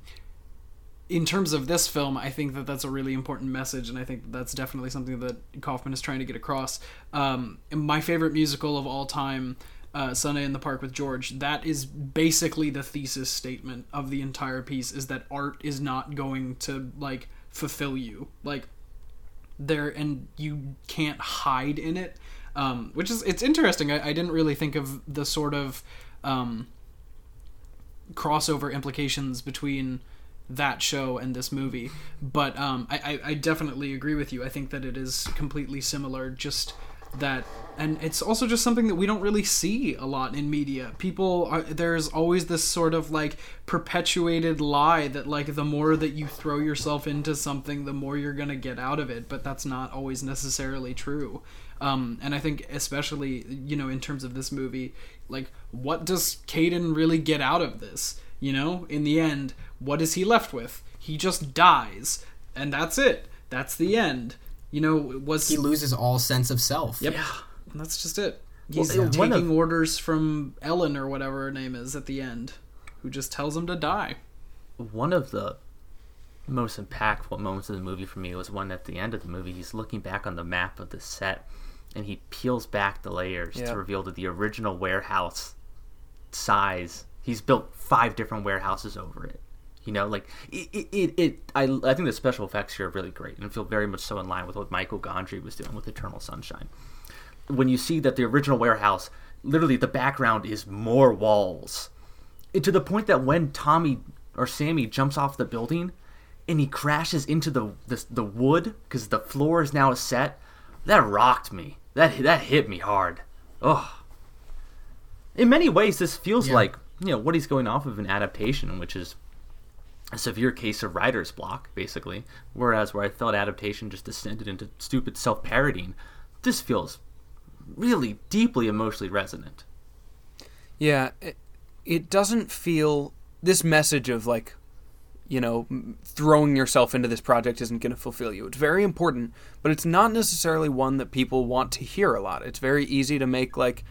S3: in terms of this film, I think that that's a really important message, and I think that's definitely something that Kaufman is trying to get across. Um, my favorite musical of all time, uh, Sunday in the Park with George, that is basically the thesis statement of the entire piece: is that art is not going to like fulfill you, like there, and you can't hide in it. Um, which is it's interesting. I, I didn't really think of the sort of um, crossover implications between that show and this movie. But um, I, I, I definitely agree with you. I think that it is completely similar. Just that, and it's also just something that we don't really see a lot in media. People, are, there's always this sort of like perpetuated lie that like the more that you throw yourself into something, the more you're gonna get out of it. But that's not always necessarily true. Um, and I think especially you know in terms of this movie, like what does Caden really get out of this? You know, in the end, what is he left with? He just dies, and that's it. That's the end. You know, was
S1: he loses all sense of self
S3: Yep. That's just it. He's
S4: Well,
S3: taking
S4: of-
S3: orders from Ellen or whatever her name is at the end, who just tells him to die.
S4: one of the most impactful moments of the movie for me was one at the end of the movie. He's looking back on the map of the set, and he peels back the layers
S2: Yeah.
S4: to reveal that the original warehouse size. He's built five different warehouses over it. You know, like it. It. it, I, I think the special effects here are really great, and feel very much so in line with what Michel Gondry was doing with Eternal Sunshine. When you see that the original warehouse, literally the background is more walls it- to the point that when Tommy or Sammy jumps off the building and he crashes into the the, the wood because the floor is now a set, that rocked me. That that hit me hard. Ugh. In many ways, this feels
S1: Yeah.
S4: like you know what he's going off of an adaptation, which is a severe case of writer's block, basically. Whereas where I felt adaptation just descended into stupid self parodying, this feels really deeply emotionally resonant.
S2: Yeah, it, it doesn't feel this message of like, you know, throwing yourself into this project isn't going to fulfill you. It's very important, but it's not necessarily one that people want to hear a lot. It's very easy to make like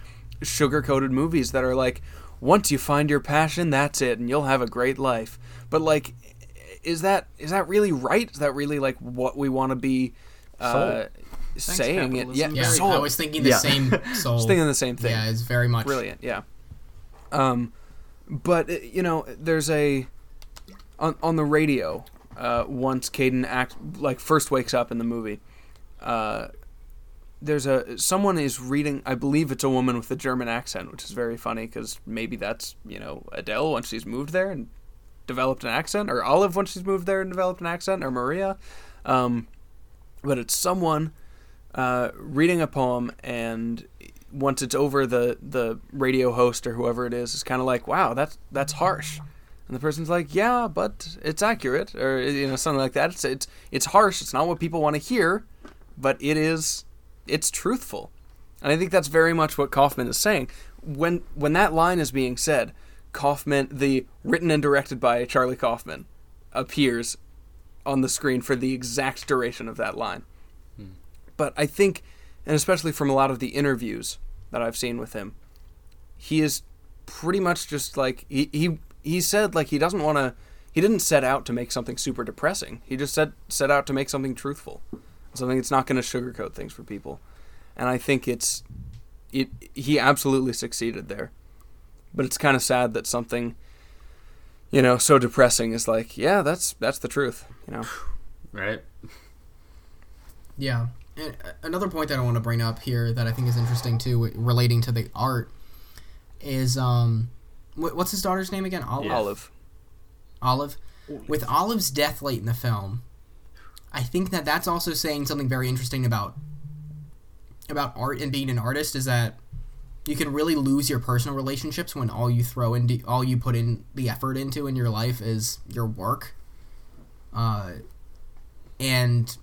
S2: sugar-coated movies that are like, once you find your passion, that's it, and you'll have a great life. But like, is that is that really right? Is that really like what we want to be uh, saying? It? Yeah.
S1: Yeah,
S2: soul.
S1: I was thinking the
S4: Yeah.
S1: same soul.
S2: I was thinking the same thing.
S1: Yeah, it's very much
S2: brilliant yeah um but uh, you know there's a on, on the radio uh once Caden act like first wakes up in the movie uh there's a someone is reading. I believe it's a woman with a German accent, which is very funny because maybe that's you know Adele once she's moved there and developed an accent, or Olive once she's moved there and developed an accent, or Maria. Um, but it's someone uh, reading a poem, and once it's over, the the radio host or whoever it is is kind of like, "Wow, that's that's harsh." And the person's like, "Yeah, but it's accurate," or you know, something like that. It's it's it's harsh. It's not what people want to hear, but it is it's truthful. And I think that's very much what Kaufman is saying. When when that line is being said, Kaufman, the written and directed by Charlie Kaufman, appears on the screen for the exact duration of that line. Hmm. But I think, and especially from a lot of the interviews that I've seen with him, he is pretty much just like he he he said like he doesn't want to. He didn't set out to make something super depressing. He just set set out to make something truthful, something that's not going to sugarcoat things for people. And I think it's it. He absolutely succeeded there. But it's kind of sad that something, you know, so depressing is like, yeah, that's that's the truth. You know.
S4: Right?
S1: Yeah. And uh, another point that I want to bring up here that I think is interesting too, relating to the art, is um, what's his daughter's name again? Olive.
S4: Yeah.
S2: Olive.
S1: Olive. With Olive's death late in the film, I think that that's also saying something very interesting about about art and being an artist is that you can really lose your personal relationships when all you throw into all you put in the effort into in your life is your work. Uh, and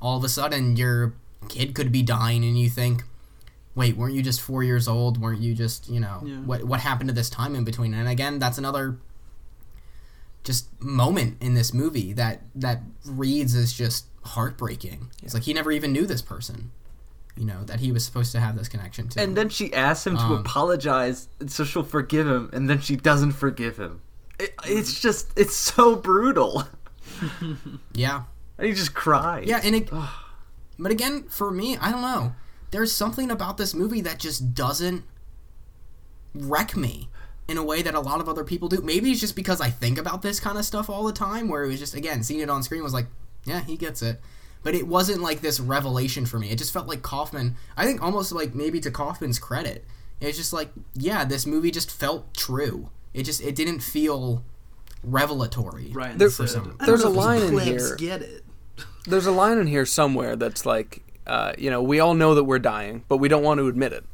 S1: all of a sudden your kid could be dying and you think wait weren't you just four years old weren't you just you know
S3: Yeah.
S1: what what happened to this time in between and again that's another just moment in this movie that that reads as just heartbreaking it's like he never even knew this person you know that he was supposed to have this connection to
S4: And then she asks him to
S1: Um,
S4: apologize so she'll forgive him, and then she doesn't forgive him. It, it's just, it's so brutal.
S1: yeah
S4: And he just cries.
S1: Yeah, and it, but again, for me, I don't know. There's something about this movie that just doesn't wreck me in a way that a lot of other people do. Maybe it's just because I think about this kind of stuff all the time, where it was just again seeing it on screen was like, yeah, he gets it. But it wasn't like this revelation for me. It just felt like Kaufman. I think almost like maybe to Kaufman's credit, it's just like, yeah, this movie just felt true. It just it didn't feel revelatory.
S3: Right.
S2: There-
S3: said,
S1: some-
S3: "I
S2: there's a line in here.
S3: Get it?
S2: There's a line in here somewhere that's like, uh, you know, we all know that we're dying, but we don't want to admit it.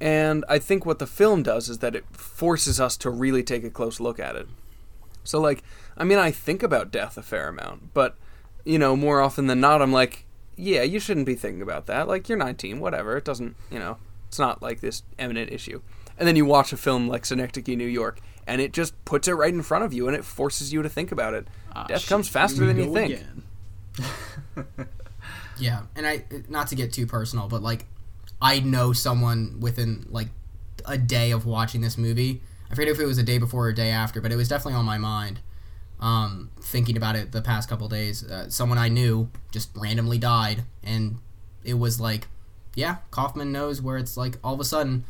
S2: And I think what the film does is that it forces us to really take a close look at it. So, like, I mean, I think about death a fair amount, but, you know, more often than not, I'm like, yeah, you shouldn't be thinking about that. Like, you're 19, whatever. It doesn't, you know, it's not like this eminent issue. And then you watch a film like Synecdoche, New York, and it just puts it right in front of you and it forces you to think about it.
S3: Ah,
S2: Death
S3: shit,
S2: comes faster than you think.
S1: Yeah, and I not to get too personal, but like I know someone within like a day of watching this movie. I forget if it was a day before or a day after, but it was definitely on my mind. Um, thinking about it the past couple days, uh, someone I knew just randomly died, and it was like, yeah, Kaufman knows where it's like all of a sudden.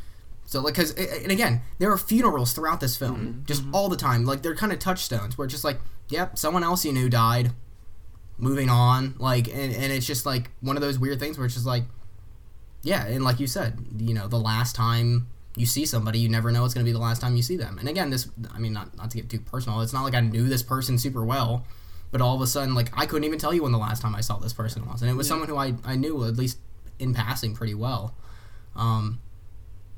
S1: So like, cause and again, there are funerals throughout this film, just all the time. Like they're kind of touchstones where it's just like, yep, someone else you knew died moving on like and, and it's just like one of those weird things where it's just like yeah and like you said you know the last time you see somebody you never know it's going to be the last time you see them and again this i mean not, not to get too personal it's not like i knew this person super well but all of a sudden like i couldn't even tell you when the last time i saw this person was and it was
S3: Yeah.
S1: someone who I, I knew at least in passing pretty well um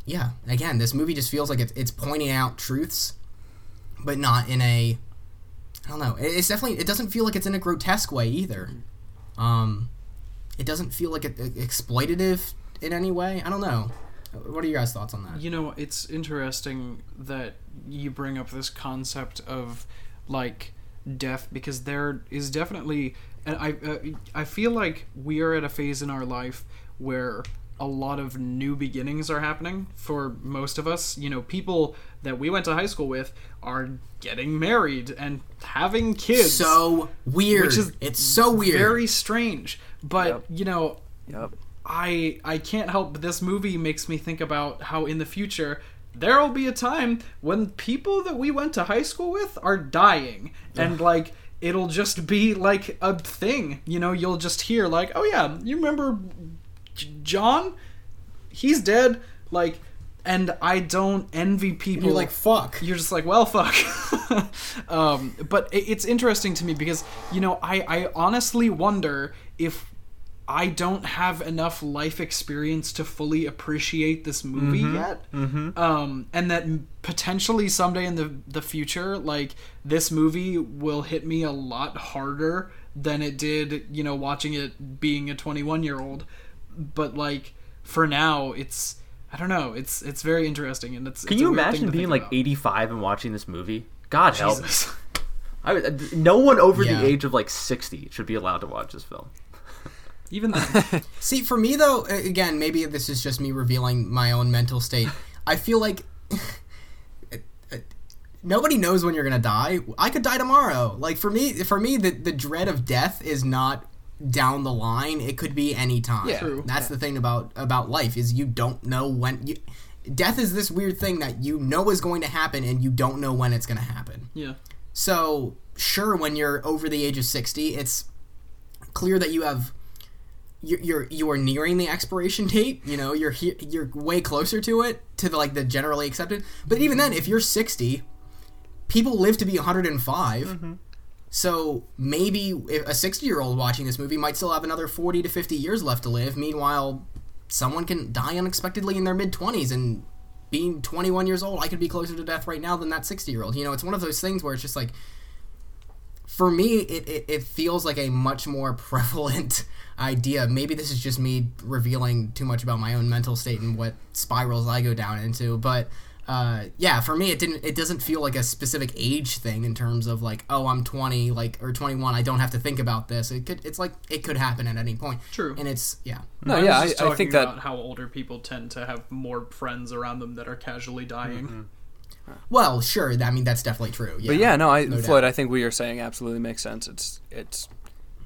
S1: yeah again this movie just feels like it's, it's pointing out truths but not in a I don't know. It- It's definitely. It doesn't feel like it's in a grotesque way either. Um, it doesn't feel like it, it- exploitative in any way. I don't know. What are your guys' thoughts on that?
S3: You know, it's interesting that you bring up this concept of like death because there is definitely, and I uh, I feel like we are at a phase in our life where a lot of new beginnings are happening for most of us. You know, people that we went to high school with are getting married and having kids.
S1: So weird.
S3: Which is
S1: it's so weird.
S3: very strange. But
S2: Yep.
S3: you know,
S2: Yep.
S3: I I can't help but this movie makes me think about how in the future there'll be a time when people that we went to high school with are dying and like it'll just be like a thing you know you'll just hear like oh yeah you remember J- John, he's dead. Like, and I don't envy people.
S1: You're like fuck.
S3: you're just like, well, fuck. um, but it's interesting to me because you know, I I honestly wonder if I don't have enough life experience to fully appreciate this movie mm-hmm. yet, mm-hmm. um, and that potentially someday in the the future, like this movie will hit me a lot harder than it did, you know, watching it being a 21 year old. But like for now, it's I don't know, it's it's very interesting, and it's.
S4: Can
S3: it's a
S4: you
S3: weird
S4: imagine being like 85 and watching this movie? God help.
S3: Jesus.
S4: I, uh, no one over
S1: Yeah.
S4: the age of like 60 should be allowed to watch this film.
S3: Even then,
S1: See, for me though, again, maybe this is just me revealing my own mental state. I feel like nobody knows when you're gonna die. I could die tomorrow. Like for me, for me, the the dread of death is not down the line. It could be any time.
S2: Yeah.
S3: True.
S1: That's the thing about about life is you don't know when you. Death is this weird thing that you know is going to happen and you don't know when it's going to happen.
S3: yeah.
S1: So, sure, when you're over the age of 60, it's clear that you have you're, you're you are nearing the expiration date. You know, you're he, you're way closer to it to the, like the generally accepted. But even then, if you're 60, people live to be 105. Mm-hmm. So maybe a 60 year old watching this movie might still have another 40 to 50 years left to live. Meanwhile, someone can die unexpectedly in their mid 20s and being 21 years old, I could be closer to death right now than that 60 year old. You know, it's one of those things where it's just like, for me, it, it, it feels like a much more prevalent idea. Maybe this is just me revealing too much about my own mental state and what spirals I go down into. But uh, yeah, for me, it didn't. It doesn't feel like a specific age thing in terms of like, oh, I'm 20, like or 21. I don't have to think about this. It could. It's like it could happen at any point.
S3: True.
S1: And it's yeah.
S2: No,
S3: I
S2: yeah,
S3: was just
S2: I, I
S3: talking
S2: think that
S3: about how older people tend to have more friends around them that are casually dying.
S1: Well, sure. I mean, that's definitely true. Yeah.
S2: But yeah, no, I,
S1: No
S2: Floyd,
S1: doubt.
S2: I think what you're saying absolutely makes sense. It's it's,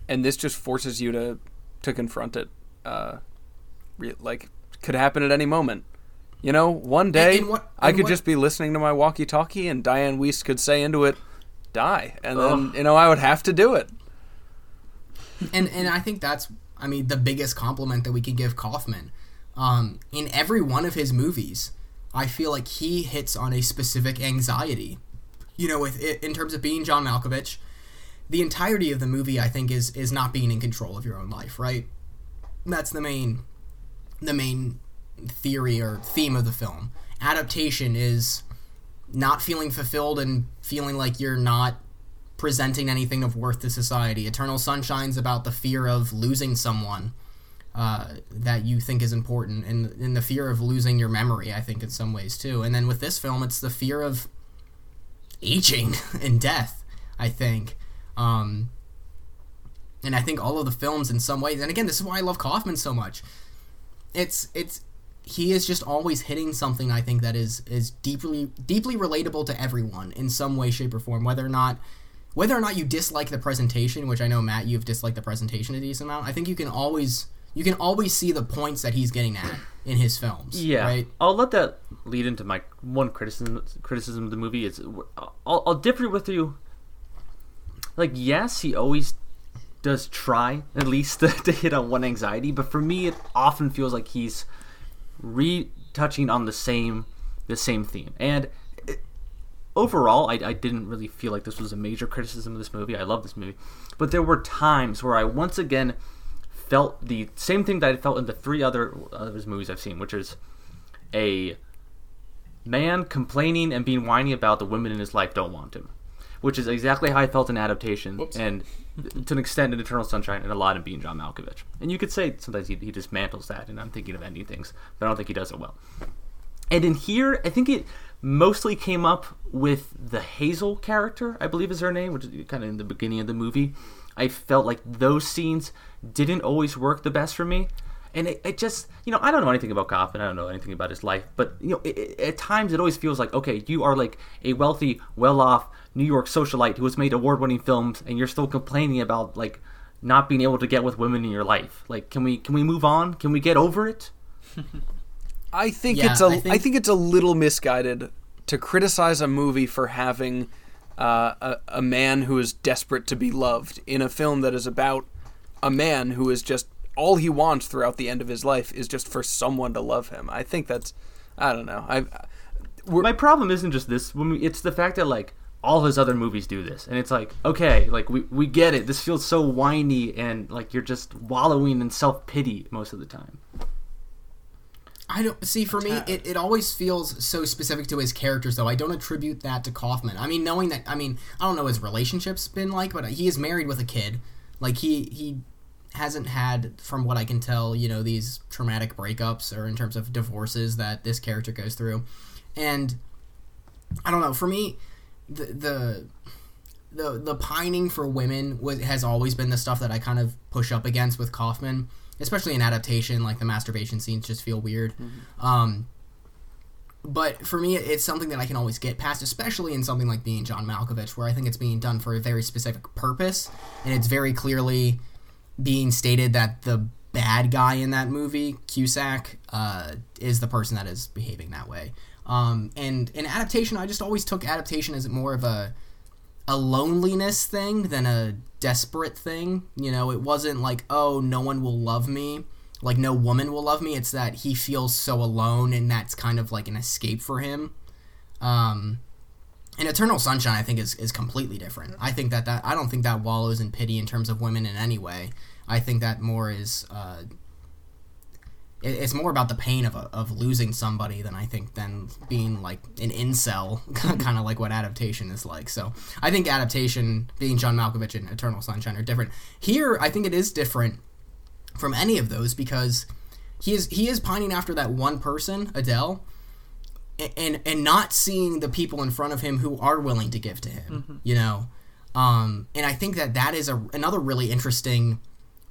S2: and this just forces you to to confront it. Uh, re- like could happen at any moment. You know, one day
S1: and what-
S2: I could
S1: what-
S2: just be listening to my walkie-talkie, and Dianne Wiest could say into it, "Die," and then
S4: Ugh.
S2: you know I would have to do it.
S1: and and I think that's I mean the biggest compliment that we can give Kaufman. Um, in every one of his movies, I feel like he hits on a specific anxiety. You know, with in terms of being John Malkovich, the entirety of the movie I think is is not being in control of your own life, right? That's the main the main theory or theme of the film. Adaptation is not feeling fulfilled and feeling like you're not presenting anything of worth to society. Eternal Sunshine's about the fear of losing someone uh, that you think is important, and, and the fear of losing your memory, I think, in some ways, too. And then with this film, it's the fear of aging and death, I think. Um, and I think all of the films, in some ways, and again, this is why I love Kaufman so much. It's it's he is just always hitting something I think that is is deeply deeply relatable to everyone in some way, shape, or form. Whether or not whether or not you dislike the presentation, which I know Matt, you've disliked the presentation a decent amount. I think you can always you can always see the points that he's getting at in his films.
S4: Yeah,
S1: Right.
S4: I'll let that lead into my one criticism criticism of the movie. Is I'll, I'll differ with you. Like, yes, he always does try at least to, to hit on one anxiety, but for me, it often feels like he's retouching on the same the same theme. And overall, I, I didn't really feel like this was a major criticism of this movie. I love this movie, but there were times where I once again felt the same thing that I felt in the three other uh, his movies I've seen, which is a man complaining and being whiny about the women in his life don't want him, which is exactly how I felt in adaptation
S3: Whoops.
S4: and to an extent in Eternal Sunshine and a lot in being John Malkovich. And you could say sometimes he, he dismantles that, and I'm thinking of ending things, but I don't think he does it well. And in here, I think it mostly came up with the Hazel character, I believe is her name, which is kind of in the beginning of the movie. I felt like those scenes didn't always work the best for me. And it, it just, you know, I don't know anything about Kaufman. I don't know anything about his life. But, you know, it, it, at times it always feels like, okay, you are like a wealthy, well off New York socialite who has made award winning films, and you're still complaining about, like, not being able to get with women in your life. Like, can we can we move on? Can we get over it?
S2: I think
S1: Yeah,
S2: it's a.
S1: I
S2: I
S1: think-
S2: think, it's a little misguided to criticize a movie for having uh, a, a man who is desperate to be loved in a film that is about a man who is just all he wants throughout the end of his life is just for someone to love him. I think that's I don't know. I
S4: My problem isn't just this. When it's the fact that like all his other movies do this, and it's like okay, like we we get it. This feels so whiny, and like you're just wallowing in self pity most of the time.
S1: I don't see for me it, it always feels so specific to his characters though. I don't attribute that to Kaufman. I mean knowing that I mean I don't know his relationship's been like, but he is married with a kid. Like he he hasn't had from what I can tell, you know, these traumatic breakups or in terms of divorces that this character goes through. And I don't know, for me the the the, the pining for women was, has always been the stuff that I kind of push up against with Kaufman especially in adaptation, like the masturbation scenes just feel weird.
S2: Mm-hmm.
S1: Um, but for me, it's something that I can always get past, especially in something like being John Malkovich, where I think it's being done for a very specific purpose, and it's very clearly being stated that the bad guy in that movie, Cusack, uh, is the person that is behaving that way. Um, and in adaptation, I just always took adaptation as more of a a loneliness thing than a desperate thing. You know, it wasn't like, oh, no one will love me. Like, no woman will love me. It's that he feels so alone, and that's kind of like an escape for him. Um, and Eternal Sunshine, I think, is, is completely different. I think that, that I don't think that wallows in pity in terms of women in any way. I think that more is uh, it's more about the pain of, of losing somebody than I think than being like an incel, kind of like what adaptation is like. So I think adaptation, being John Malkovich and Eternal Sunshine, are different. Here, I think it is different from any of those because he is he is pining after that one person, Adele, and and not seeing the people in front of him who are willing to give to him. You know, um, and I think that that is a, another really interesting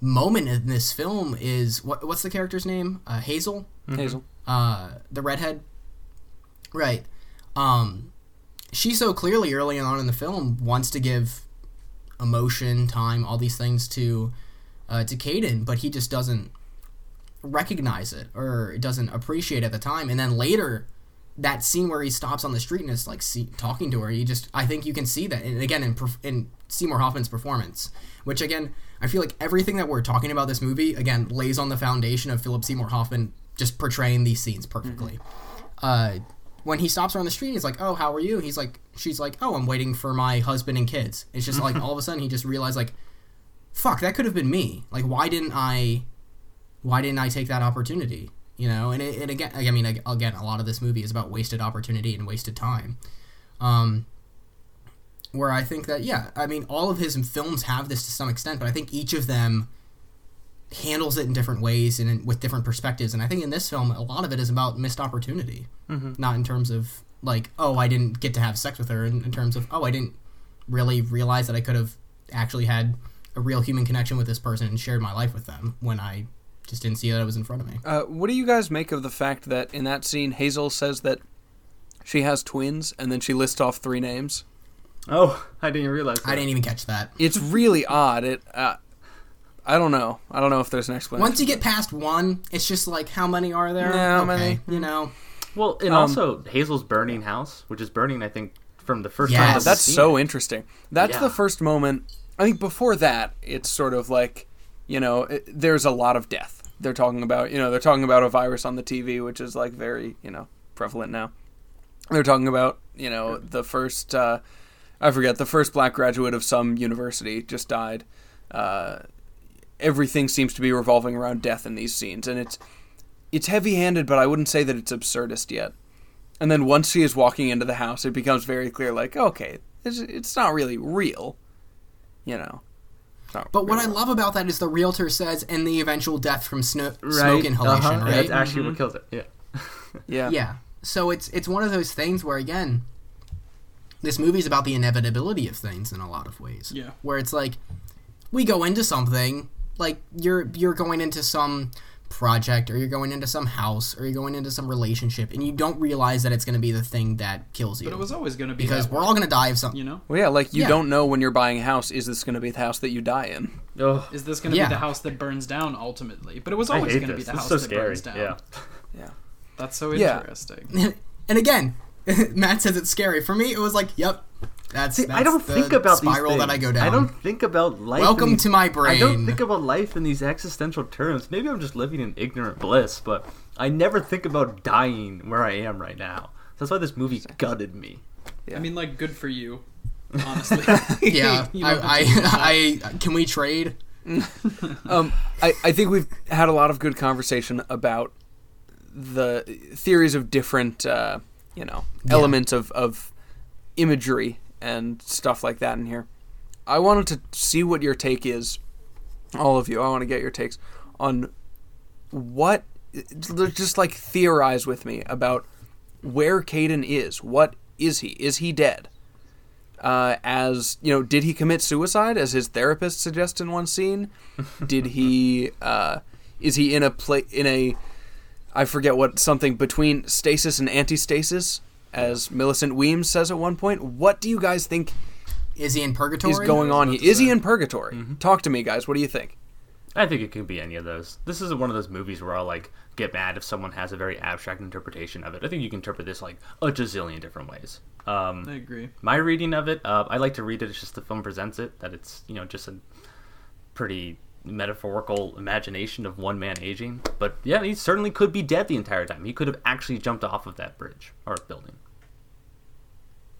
S1: moment in this film is what what's the character's name? Uh, Hazel,
S2: Hazel.
S1: uh, the redhead. Right. Um, she so clearly early on in the film wants to give emotion, time, all these things to uh, to Caden, but he just doesn't recognize it or doesn't appreciate it at the time. And then later, that scene where he stops on the street and is like see, talking to her, you just I think you can see that. And again, in in Seymour Hoffman's performance, which again I feel like everything that we're talking about this movie again lays on the foundation of Philip Seymour Hoffman just portraying these scenes perfectly. Uh, when he stops her on the street, he's like, "Oh, how are you?" He's like, "She's like, oh, I'm waiting for my husband and kids." It's just like all of a sudden he just realized like, "Fuck, that could have been me." Like, why didn't I? Why didn't I take that opportunity? You know, and it, it again, I mean, again, a lot of this movie is about wasted opportunity and wasted time. Um, where I think that yeah, I mean, all of his films have this to some extent, but I think each of them handles it in different ways and in, with different perspectives. And I think in this film, a lot of it is about missed opportunity, mm-hmm. not in terms of like, oh, I didn't get to have sex with her, in, in terms of oh, I didn't really realize that I could have actually had a real human connection with this person and shared my life with them when I just didn't see that it was in front of me.
S2: Uh, what do you guys make of the fact that in that scene, Hazel says that she has twins, and then she lists off three names?
S4: Oh, I didn't realize. That.
S1: I didn't even catch that.
S2: It's really odd. It. Uh, I don't know. I don't know if there's an explanation.
S1: Once you get past one, it's just like, how many are there?
S2: Yeah, how
S1: okay,
S2: many?
S1: You know.
S4: Well, and
S2: Um,
S4: also Hazel's burning house, which is burning, I think, from the first
S1: Yes.
S4: time.
S2: Yeah, that's so
S4: it.
S2: interesting. That's
S4: Yeah.
S2: the first moment. I think before that, it's sort of like, you know, it, there's a lot of death. They're talking about, you know, they're talking about a virus on the TV, which is like very, you know, prevalent now. They're talking about, you know, the first, uh, I forget, the first black graduate of some university just died. Uh, everything seems to be revolving around death in these scenes, and it's it's heavy-handed, but I wouldn't say that it's absurdist yet. And then once she is walking into the house, it becomes very clear, like, okay, it's, it's not really real, you know. It's not
S1: But what I love about that is the realtor says, and the eventual death from sno-
S4: Right.
S1: smoke inhalation,
S4: uh-huh.
S1: right?
S4: That's actually what kills it. Yeah.
S2: yeah,
S1: yeah. So it's it's one of those things where again, this movie's about the inevitability of things in a lot of ways.
S3: Yeah.
S1: Where it's like, we go into something like you're you're going into some project or you're going into some house or you're going into some relationship and you don't realize that it's going to be the thing that kills you
S3: But it was always going to be
S1: because
S3: that
S1: we're all going to die of something.
S3: you know.
S2: Well, yeah, like you
S1: Yeah.
S2: don't know when you're buying a house, is this going to be the house that you die in?
S4: Oh,
S3: Is this going to
S1: Yeah.
S3: be the house that burns down ultimately? But it was always going to be the
S4: This
S3: house
S4: so
S3: that
S4: scary.
S3: burns down.
S4: Yeah.
S2: Yeah.
S3: That's so
S2: Yeah.
S3: interesting.
S1: and again, Matt says it's scary. For me, it was like, yep, That's,
S4: See,
S1: that's
S4: I don't
S1: the
S4: think about
S1: spiral
S4: these
S1: that I go down.
S4: I don't think about life.
S1: Welcome
S4: these-
S1: to my brain.
S4: I don't think about life in these existential terms. Maybe I'm just living in ignorant bliss, but I never think about dying where I am right now. That's why this movie gutted me.
S2: Yeah.
S3: I mean, like, good for you. Honestly.
S1: yeah,
S3: You don't have to
S1: I. I, I, can we trade?
S2: Um, I, I think we've had a lot of good conversation about the theories of different, uh, you know,
S1: Yeah.
S2: elements of, of imagery and stuff like that in here. I wanted to see what your take is, all of you. I want to get your takes on what, just like theorize with me about where Caden is. What is he? Is he dead? uh, as you know, did he commit suicide as his therapist suggests in one scene? did he? Uh, is he in a play in a? I forget what something between stasis and antistasis, as Millicent Weems says at one point. What do you guys think
S1: Is he in purgatory?
S2: is going on
S3: about
S2: here?
S3: to
S2: Is he in purgatory? Talk to me, guys. What do you think?
S4: I think it could be any of those. This is one of those movies where I'll like get mad if someone has a very abstract interpretation of it. I think you can interpret this like a gazillion different ways. Um,
S3: I agree.
S4: my reading of it, uh, I like to read it as just the film presents it. That it's you know just a pretty metaphorical imagination of one man aging. But yeah, he certainly could be dead the entire time. He could have actually jumped off of that bridge or building.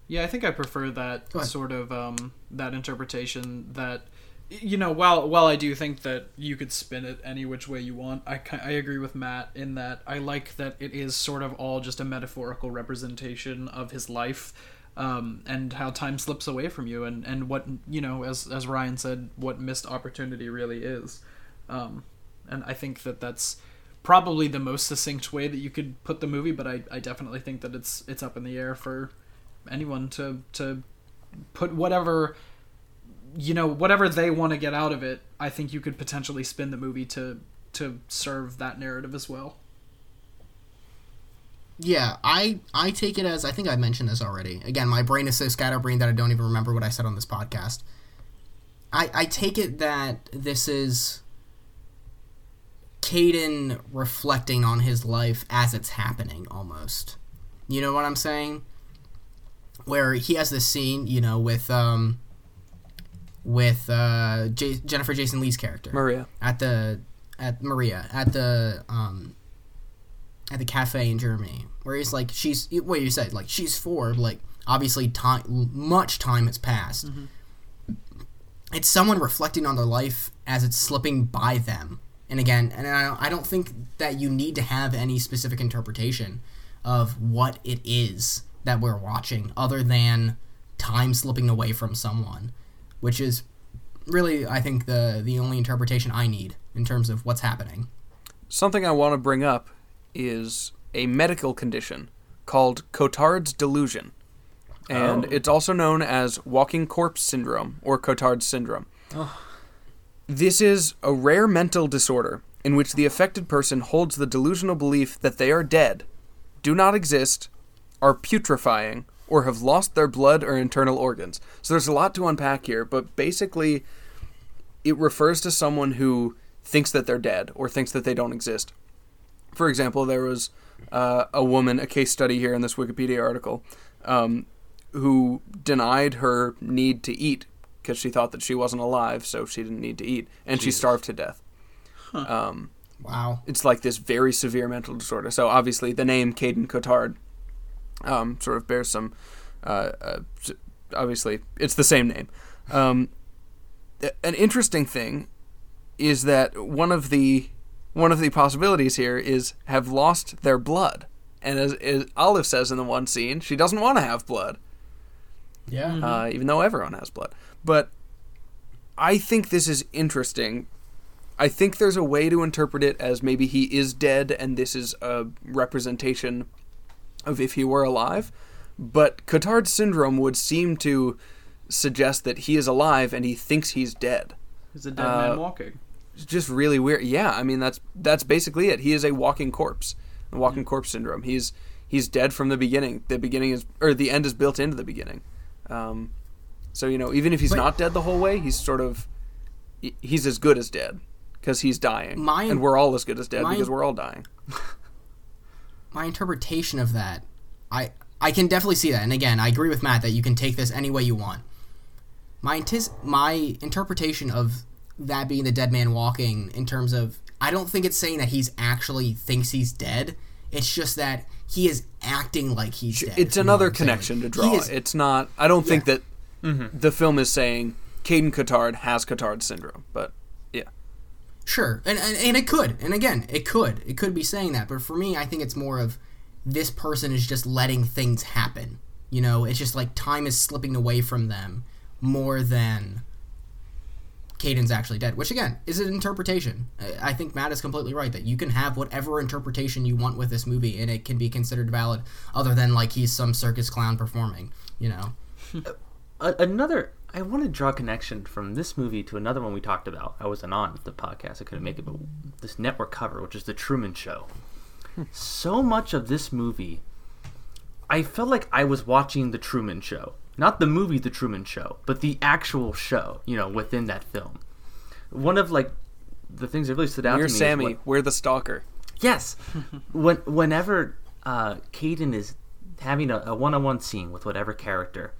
S3: Yeah, I think I prefer that sort of um, that interpretation. That you know, while while I do think that you could spin it any which way you want, I I agree with Matt in that I like that it is sort of all just a metaphorical representation of his life. Um, and how time slips away from you, and, and what you know, as as Ryan said, what missed opportunity really is, um, and I think that that's probably the most succinct way that you could put the movie. But I, I definitely think that it's it's up in the air for anyone to to put whatever you know whatever they want to get out of it i think you could potentially spin the movie to to serve that narrative as well
S1: Yeah, I I take it as I think I mentioned this already. Again, my brain is so scatterbrained that I don't even remember what I said on this podcast. I I take it that this is Caden reflecting on his life as it's happening almost. You know what I'm saying? Where he has this scene, you know, with um with uh J- Jennifer Jason Leigh's character.
S2: Maria.
S1: at the at Maria at the um at the cafe in Germany where he's like she's what you said like she's four like obviously time much time has passed. It's someone reflecting on their life as it's slipping by them. And again and I I don't think that you need to have any specific interpretation of what it is that we're watching other than time slipping away from someone which is really I think the the only interpretation I need in terms of what's happening.
S2: Something I want to bring up is a medical condition called Cotard's delusion. And
S4: Oh.
S2: it's also known as walking corpse syndrome or Cotard's syndrome. This is a rare mental disorder in which the affected person holds the delusional belief that they are dead, do not exist, are putrefying, or have lost their blood or internal organs. So there's a lot to unpack here, but basically, it refers to someone who thinks that they're dead or thinks that they don't exist. For example, there was uh, a woman, a case study here in this Wikipedia article, um, who denied her need to eat because she thought that she wasn't alive, so she didn't need to eat, and she starved to death. Um,
S1: Wow.
S2: it's like this very severe mental disorder. So obviously, the name Caden Cotard um, sort of bears some. Uh, uh, obviously, it's the same name. Um, an interesting thing is that one of the one of the possibilities here is have lost their blood, and as, as Olive says in the one scene, she doesn't want to have blood
S1: Yeah.
S2: uh, even though everyone has blood. But I think this is interesting. I think there's a way to interpret it as maybe he is dead and this is a representation of if he were alive. But Cotard's syndrome would seem to suggest that he is alive and he thinks he's dead.
S3: He's a dead
S2: Uh,
S3: man walking?
S2: It's just really weird. Yeah, I mean that's that's basically it. He is a walking corpse. A walking corpse syndrome. He's he's dead from the beginning. The beginning is or the end is built into the beginning. Um, so you know, even if he's
S1: But-
S2: not dead the whole way, he's sort of he's as good as dead because he's dying,
S1: My-
S2: and we're all as good as dead
S1: my-
S2: because we're all dying.
S1: My interpretation of that, I I can definitely see that. And again, I agree with Matt that you can take this any way you want. My antis- my interpretation of that being the dead man walking in terms of I don't think it's saying that he's actually thinks he's dead. It's just that he is acting like he's dead.
S2: It's another
S1: what saying?
S2: connection to draw.
S1: is-
S2: It's not. I don't think
S1: Yeah.
S2: that mm-hmm. the film is saying Caden Cotard has Cotard syndrome, but yeah,
S1: Sure, and, and and it could, and again, it could, it could be saying that, but for me, I think it's more of this person is just letting things happen. You know, it's just like time is slipping away from them more than Caden's actually dead. Which again is an interpretation. I- I think Matt is completely right that you can have whatever interpretation you want with this movie, and it can be considered valid, other than like he's some circus clown performing. You know,
S4: another I want to draw a connection from this movie to another one we talked about. I wasn't on the podcast; I couldn't make it, but this network cover, which is the Truman Show. so much of this movie, I felt like I was watching the Truman Show, not the movie The Truman Show, but the actual show. You know, within that film. One of like the things that really stood out
S2: you're
S4: to me.
S2: Sammy.
S4: what-
S2: We're the stalker.
S4: Yes. when whenever uh, Caden is having a, a one-on-one scene with whatever character,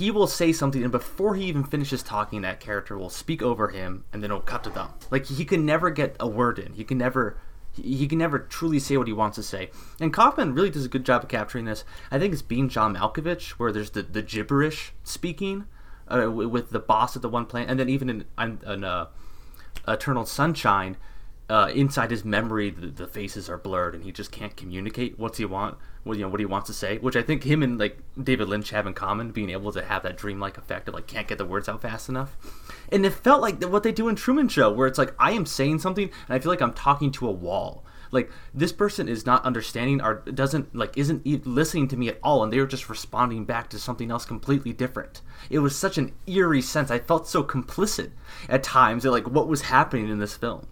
S4: he will say something, and before he even finishes talking, that character will speak over him, and then it'll cut to them. Like he can never get a word in. He can never. He can never truly say what he wants to say, and Kaufman really does a good job of capturing this. I think it's being John Malkovich, where there's the, the gibberish speaking uh, with the boss at the one plant, and then even in, in, in uh, Eternal Sunshine, uh, inside his memory, the, the faces are blurred, and he just can't communicate what's he want, what you know, what he wants to say. Which I think him and like David Lynch have in common, being able to have that dreamlike effect of like can't get the words out fast enough. And it felt like what they do in Truman Show, where it's like I am saying something, and I feel like I'm talking to a wall. Like this person is not understanding or doesn't like isn't listening to me at all, and they are just responding back to something else completely different. It was such an eerie sense. I felt so complicit at times at like what was happening in this film.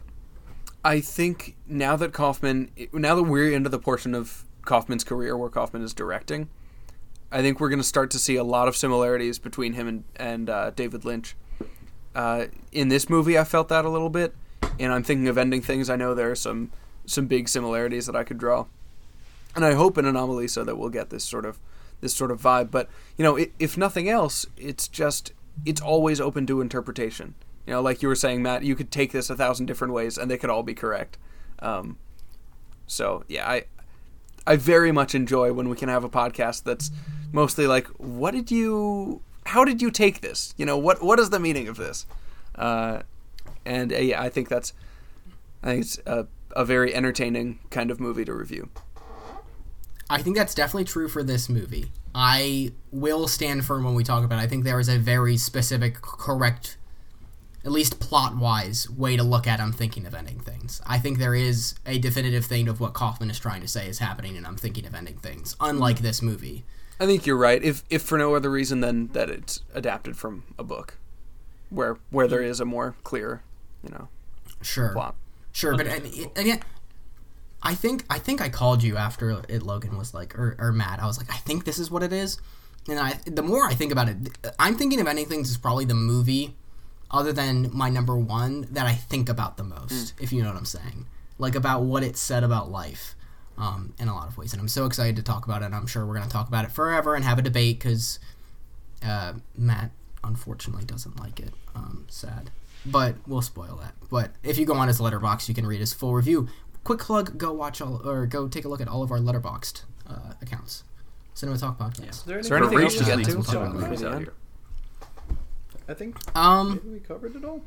S2: I think now that Kaufman, now that we're into the portion of Kaufman's career where Kaufman is directing, I think we're going to start to see a lot of similarities between him and and uh, David Lynch. Uh, in this movie, I felt that a little bit, and I'm thinking of ending things. I know there are some some big similarities that I could draw, and I hope in Anomalisa that we'll get this sort of this sort of vibe. But you know, i if nothing else, it's just it's always open to interpretation. You know, like you were saying, Matt, you could take this a thousand different ways, and they could all be correct. Um, so yeah, I I very much enjoy when we can have a podcast that's mostly like, what did you, how did you take this? You know, what what is the meaning of this? Uh, and uh, yeah, I think that's, I think it's a, a very entertaining kind of movie to review.
S1: I think that's definitely true for this movie. I will stand firm when we talk about it. I think there is a very specific, correct, at least plot wise, way to look at I'm thinking of ending things. I think there is a definitive thing of what Kaufman is trying to say is happening, and I'm thinking of ending things, unlike this movie.
S2: I think you're right. If if for no other reason than that it's adapted from a book, where where there is a more clear, you know,
S1: Sure.
S2: plot.
S1: Sure, but and, and yet, I think I think I called you after it. Logan was like, or, or Matt. I was like, I think this is what it is. And I, the more I think about it, I'm thinking of ending things is probably the movie, other than my number one, that I think about the most. If you know what I'm saying, like about what it said about life, um, in a lot of ways. And I'm so excited to talk about it. I'm sure we're gonna talk about it forever and have a debate because uh, Matt unfortunately doesn't like it. Um, sad, but we'll spoil that. But if you go on his letterbox, you can read his full review. Quick plug: go watch all or go take a look at all of our Letterboxd uh, accounts. Cinema Talk podcast.
S3: Is there anything
S2: anything else to
S3: else
S2: get
S3: to
S2: to?
S1: We'll talk about
S2: Maybe
S4: movies
S2: the
S4: out
S2: end.
S4: here.
S3: I think
S1: Um,
S3: we covered it all.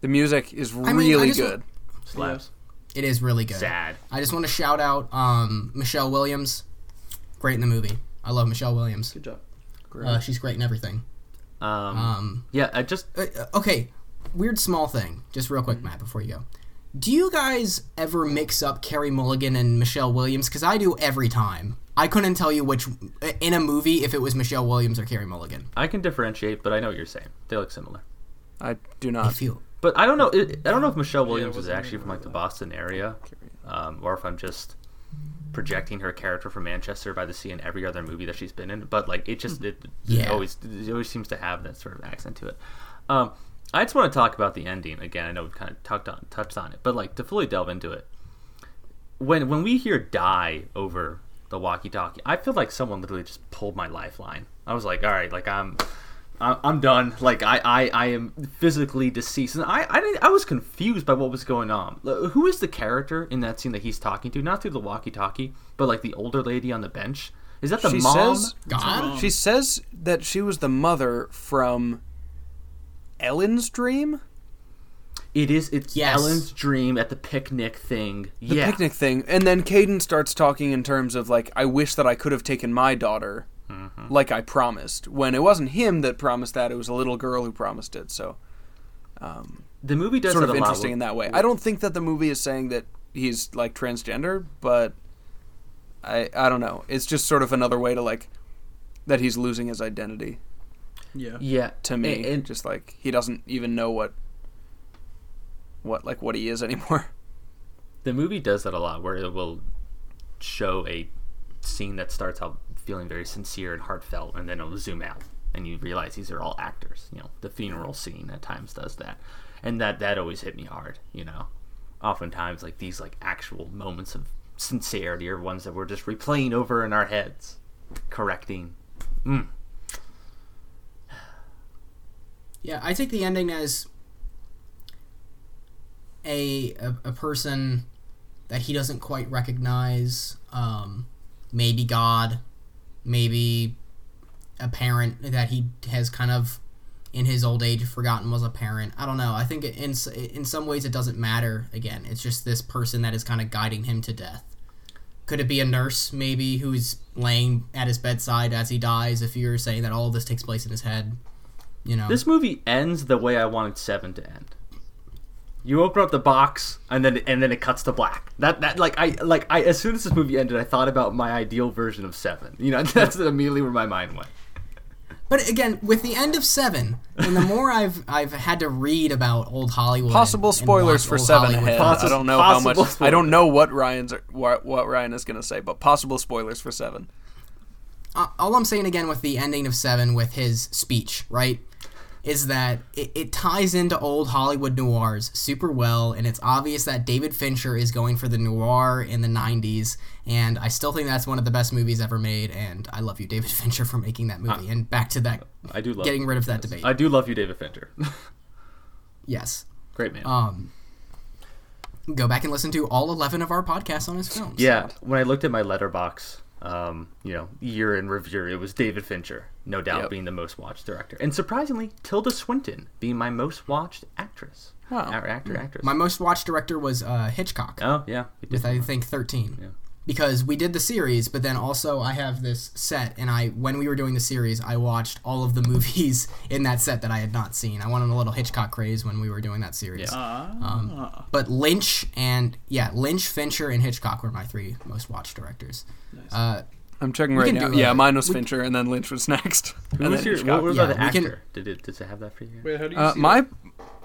S2: The music is
S1: mean, I
S2: really
S1: just-
S2: good.
S4: Slaps.
S1: it is really good.
S4: Sad.
S1: I just want to shout out um, Michelle Williams. Great in the movie. I love Michelle Williams.
S3: Good job.
S1: Uh, she's great in everything.
S4: Um,
S1: Um,
S4: yeah, I just
S1: uh, uh, okay, weird small thing, just real quick, Matt, before you go. Do you guys ever mix up Carey Mulligan and Michelle Williams? Because I do every time. I couldn't tell you which in a movie if it was Michelle Williams or Carey Mulligan.
S4: I can differentiate, but I know what you're saying. They look similar.
S2: I do
S1: I
S2: not.
S1: feel
S4: But I don't know. It, I don't know if Michelle Williams is
S3: wasn't
S4: actually from like the Boston area, um, or if I'm just projecting her character from Manchester by the Sea in every other movie that she's been in. But like it just it,
S1: Yeah.
S4: it always it always seems to have that sort of accent to it. Um, I just want to talk about the ending again. I know we've kind of touched on touched on it, but like to fully delve into it, when when we hear "die" over the walkie-talkie, I feel like someone literally just pulled my lifeline. I was like, all right, like I'm. I- I'm done. Like I, I, I am physically deceased. And I, I, didn't, I was confused by what was going on. Who is the character in that scene that he's talking to? Not through the walkie-talkie, but like the older lady on the bench. Is that the
S2: She
S4: mom?
S2: says
S1: God.
S2: she says that she was the mother from Ellen's dream.
S4: It is. It's
S1: Yes.
S4: Ellen's dream at the picnic thing.
S2: the
S4: yeah.
S2: picnic thing and then Caden starts talking in terms of like I wish that I could have taken my daughter
S4: Mm-hmm.
S2: like I promised when it wasn't him that promised that it was a little girl who promised it so
S4: The movie does
S2: sort of
S4: a lot
S2: interesting
S4: with-
S2: in that way I don't think that the movie is saying that he's like transgender but I I don't know it's just sort of another way to like that he's losing his identity
S3: Yeah.
S4: Yeah.
S2: to me
S4: And, and
S2: just like he doesn't even know what what like what he is anymore
S4: the movie does that a lot, where it will show a scene that starts out feeling very sincere and heartfelt, and then it'll zoom out, and you realize these are all actors. You know, the funeral scene at times does that, and that that always hit me hard. You know, oftentimes like these like actual moments of sincerity are ones that we're just replaying over in our heads, correcting. Mm.
S1: Yeah, I take the ending as a a, a person that he doesn't quite recognize. Um, maybe God, maybe a parent that he has kind of in his old age forgotten was a parent. I don't know. I think in in some ways it doesn't matter. Again, it's just this person that is kind of guiding him to death. Could it be a nurse maybe who's laying at his bedside as he dies? If you're saying that all of this takes place in his head, you know.
S4: This movie ends the way I wanted Seven to end. You open up the box and then and then it cuts to black. That that like I like I as soon as this movie ended, I thought about my ideal version of Seven. You know, that's immediately where my mind went.
S1: But again, with the end of Seven, and the more I've I've had to read about old Hollywood,
S2: possible
S1: and
S2: spoilers for seven ahead.
S1: films,
S2: I don't know how much.
S4: possible
S2: I don't know what Ryan's what, what Ryan is going to say, but possible spoilers for seven.
S1: uh, all I'm saying again with the ending of Seven, with his speech, right, is that it, it ties into old Hollywood noirs super well, and it's obvious that David Fincher is going for the noir in the '90s, and I still think that's one of the best movies ever made. And I love you, David Fincher, for making that movie. and back to that,
S4: I do love
S1: getting rid of that debate.
S4: I do love you, David Fincher.
S1: yes.
S4: Great man.
S1: Um, go back and listen to all 11 of our podcasts on his films.
S4: yeah, when I looked at my letterbox, um, you know, year in review, it was David Fincher, no doubt
S2: Yep.
S4: being the most watched director, and surprisingly, Tilda Swinton being my most watched actress.
S2: Wow.
S4: Actor, actor, actress.
S1: My most watched director was uh, Hitchcock
S4: oh yeah,
S1: with I think 13.
S4: Yeah.
S1: Because we did the series, but then also I have this set, and I when we were doing the series, I watched all of the movies in that set that I had not seen. I went on a little Hitchcock craze when we were doing that series.
S3: Ah.
S1: But Lynch and yeah, Lynch, Fincher, and Hitchcock were my three most watched directors. Uh,
S2: I'm checking right now. yeah,
S1: a-
S2: mine was
S1: we-
S2: Fincher, and then Lynch was next.
S4: Who
S2: and
S4: was your?
S2: Hitchcock.
S4: What, what about
S1: Yeah,
S4: the
S1: we can-
S4: Did it? Does it have that for you?
S3: Wait, how do you
S2: Uh,
S3: see
S2: my
S3: it?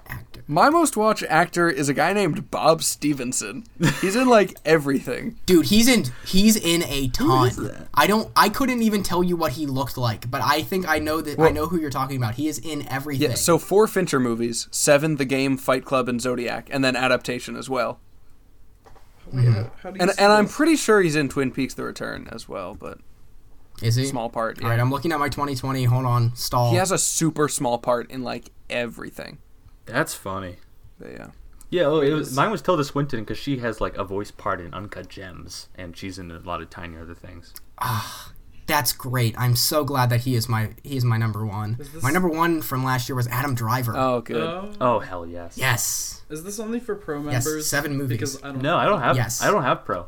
S1: Actor.
S2: my most watched actor is a guy named Bob Stephenson. He's in like everything.
S1: Dude, he's in he's in a ton.
S4: is that?
S1: I don't I couldn't even tell you what he looked like, but I think I know that I know who you're talking about. He is in everything.
S2: Yeah, so four Fincher movies: Seven, The Game, Fight Club, and Zodiac, and then adaptation as well.
S3: Wait, mm-hmm. how, how do you
S2: And
S3: see
S2: and I'm pretty sure he's in Twin Peaks: The Return as well, but
S1: is he?
S2: small part.
S1: All right. I'm looking at my 2020. Hold on, stall.
S2: He has a super small part in like everything.
S4: That's funny.
S2: But, yeah.
S4: Yeah, oh, it was, mine was Tilda Swinton because she has like a voice part in Uncut Gems, and she's in a lot of tiny other things.
S1: Ah, that's great. I'm so glad that he is my he is my number one.
S3: This-
S1: My number one from last year was Adam Driver.
S2: Oh, good.
S3: Oh.
S4: Oh hell yes.
S1: yes.
S3: Is this only for pro members?
S1: Yes,
S3: members?
S1: seven movies.
S3: Because I don't.
S4: No, I don't have.
S1: Yes.
S4: I don't have pro.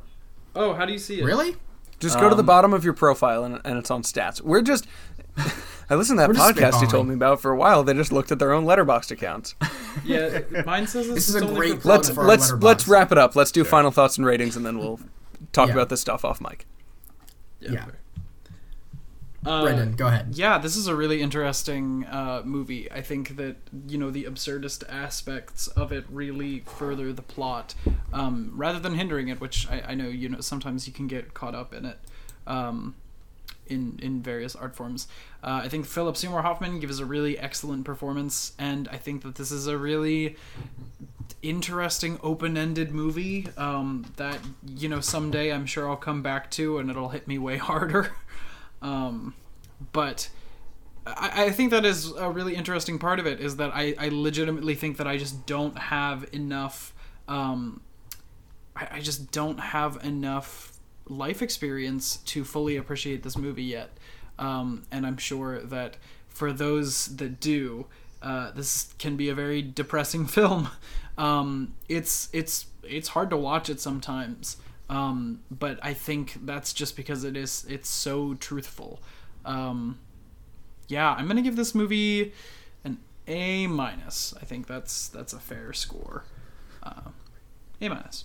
S3: Oh, how do you see it?
S1: Really?
S2: just go to the
S4: um,
S2: bottom of your profile and, and it's on stats. We're just. I listened to that
S1: We're
S2: podcast you told me about for a while. They just looked at their own Letterboxd accounts.
S3: Yeah, mine says this,
S1: This is a
S3: only
S1: great
S2: let's
S1: for
S2: let's
S1: letterbox.
S2: let's wrap it up. Let's do final thoughts and ratings, and then we'll talk
S1: Yeah.
S2: about this stuff off mic.
S1: Yeah.
S3: fair. Uh,
S1: Brendan, go ahead.
S3: Yeah, this is a really interesting uh, movie. I think that you know the absurdist aspects of it really further the plot, um, rather than hindering it. Which I, I know you know sometimes you can get caught up in it, um, in in various art forms. Uh, I think Philip Seymour Hoffman gives a really excellent performance, and I think that this is a really interesting open-ended movie um, that you know someday I'm sure I'll come back to and it'll hit me way harder. um, but I, I think that is a really interesting part of it is that I, I legitimately think that I just don't have enough. Um, I, I just don't have enough life experience to fully appreciate this movie yet. Um, and I'm sure that for those that do, uh, this can be a very depressing film. Um, it's it's it's hard to watch it sometimes, um, but I think that's just because it is it's so truthful. Um, yeah, I'm gonna give this movie an A minus. I think that's that's a fair score. Uh, a minus.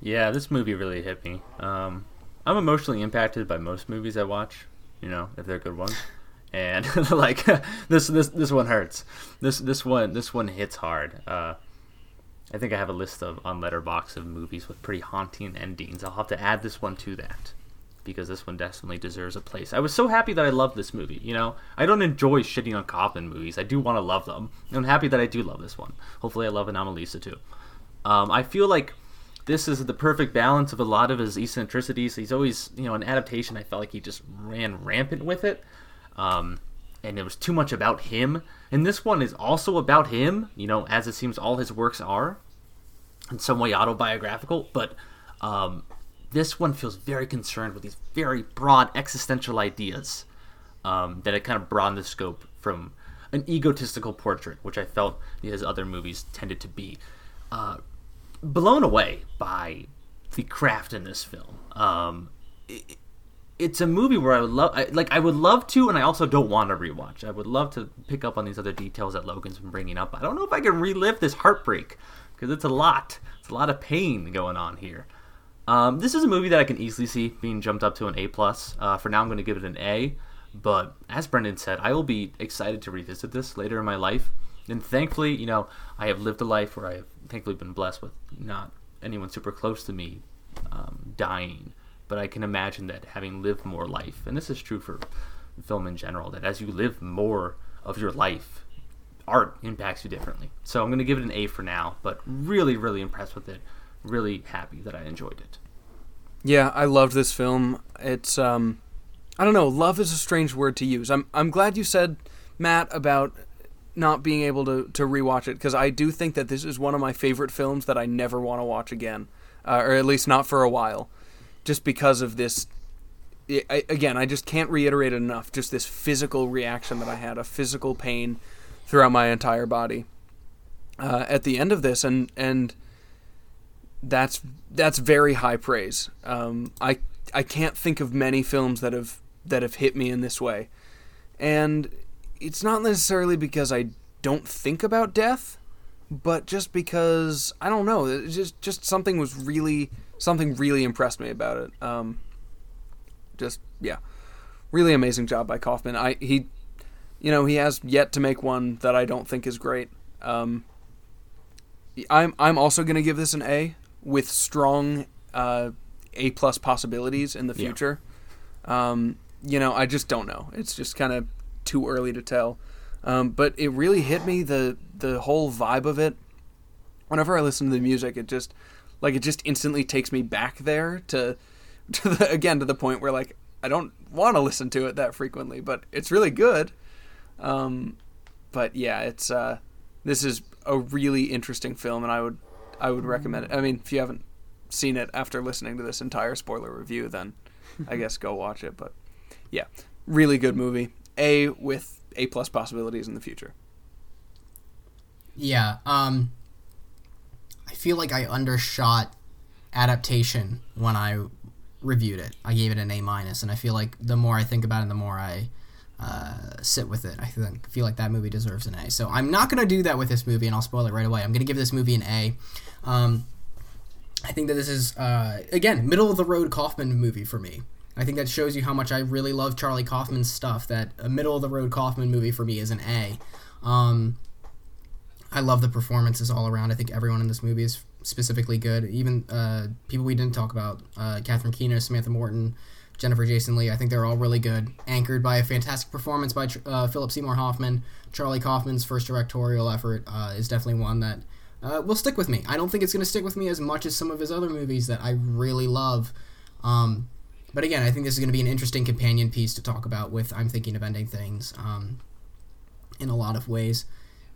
S4: Yeah, this movie really hit me. Um, I'm emotionally impacted by most movies I watch, you know, if they're good ones. And like this, this, this one hurts. This, this one, this one hits hard. Uh, I think I have a list of on Letterboxd of movies with pretty haunting endings. I'll have to add this one to that because this one definitely deserves a place. I was so happy that I loved this movie. You know, I don't enjoy shitting on Kaufman movies. I do want to love them. I'm happy that I do love this one. Hopefully, I love Anomalisa too. Um, I feel like this is the perfect balance of a lot of his eccentricities. He's always, you know, an adaptation. I felt like he just ran rampant with it, um, and it was too much about him. And this one is also about him, you know, as it seems all his works are, in some way autobiographical. But um, this one feels very concerned with these very broad existential ideas um, that it kind of broadened the scope from an egotistical portrait, which I felt his other movies tended to be. Uh, blown away by the craft in this film. Um, it, it's a movie where I would love, I, like, I would love to, and I also don't want to rewatch. I would love to pick up on these other details that Logan's been bringing up. I don't know if I can relive this heartbreak because it's a lot. It's a lot of pain going on here. Um, this is a movie that I can easily see being jumped up to an A plus. Uh, for now, I'm going to give it an A. But as Brendan said, I will be excited to revisit this later in my life. And thankfully, you know, I have lived a life where I have thankfully been blessed with not anyone super close to me um, dying. But I can imagine that having lived more life, and this is true for film in general, that as you live more of your life, art impacts you differently. So I'm going to give it an A for now, but really, really impressed with it. Really happy that I enjoyed it.
S2: Yeah, I loved this film. It's um I don't know, love is a strange word to use. I'm I'm glad you said Matt about not being able to to rewatch it because I do think that this is one of my favorite films that I never want to watch again, uh, or at least not for a while, just because of this. I, again, I just can't reiterate enough. Just this physical reaction that I had, a physical pain throughout my entire body uh, at the end of this, and and that's that's very high praise. Um, I I can't think of many films that have that have hit me in this way, and it's not necessarily because I don't think about death, but just because I don't know. It just just something was really something really impressed me about it. Um, just yeah, really amazing job by Kaufman. I he, you know, he has yet to make one that I don't think is great. Um, I'm I'm also gonna give this an A with strong uh, A plus possibilities in the future. Yeah. Um, you know, I just don't know. It's just kind of too early to tell. Um, but it really hit me the the whole vibe of it. Whenever I listen to the music, it just like it just instantly takes me back there to to the, again to the point where like I don't want to listen to it that frequently, but it's really good. Um, but yeah, it's uh, this is a really interesting film, and I would I would recommend it. I mean, if you haven't seen it after listening to this entire spoiler review, then I guess go watch it. But yeah, really good movie. A with A plus possibilities in the future.
S1: Yeah, um, I feel like I undershot adaptation when I reviewed it. I gave it an A minus, and I feel like the more I think about it, the more I uh, sit with it. I think, feel like that movie deserves an A. So I'm not gonna do that with this movie, and I'll spoil it right away. I'm gonna give this movie an A. Um, I think that this is uh, again middle of the road Kaufman movie for me. I think that shows you how much I really love Charlie Kaufman's stuff. That a middle of the road Kaufman movie for me is an A. Um, I love the performances all around. I think everyone in this movie is specifically good. Even uh, people we didn't talk about, uh, Catherine Keener, Samantha Morton, Jennifer Jason Leigh. I think they're all really good. Anchored by a fantastic performance by uh, Philip Seymour Hoffman. Charlie Kaufman's first directorial effort uh, is definitely one that uh, will stick with me. I don't think it's going to stick with me as much as some of his other movies that I really love. Um, but again, I think this is going to be an interesting companion piece to talk about with I'm Thinking of Ending Things um, in a lot of ways.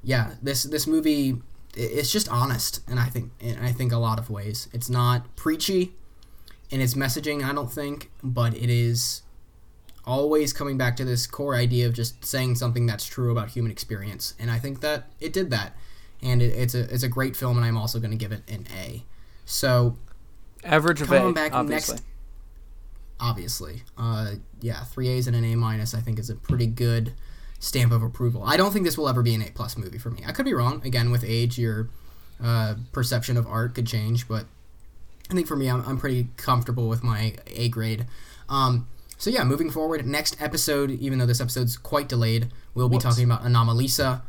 S1: Yeah, this this movie it's just honest, and I think and I think a lot of ways it's not preachy in its messaging. I don't think, but it is always coming back to this core idea of just saying something that's true about human experience, and I think that it did that, and it, it's a it's a great film, and I'm also going to give it an A. So
S2: Average of A,
S1: back
S2: obviously.
S1: next- obviously, uh, yeah, three A's and an A minus, I think is a pretty good stamp of approval. I don't think this will ever be an A plus movie for me. I could be wrong. Again, with age, your uh, perception of art could change, but I think for me, I'm, I'm pretty comfortable with my A grade. Um, so yeah, moving forward, next episode, even though this episode's quite delayed, we'll be
S3: Whoops.
S1: talking about Anomalisa,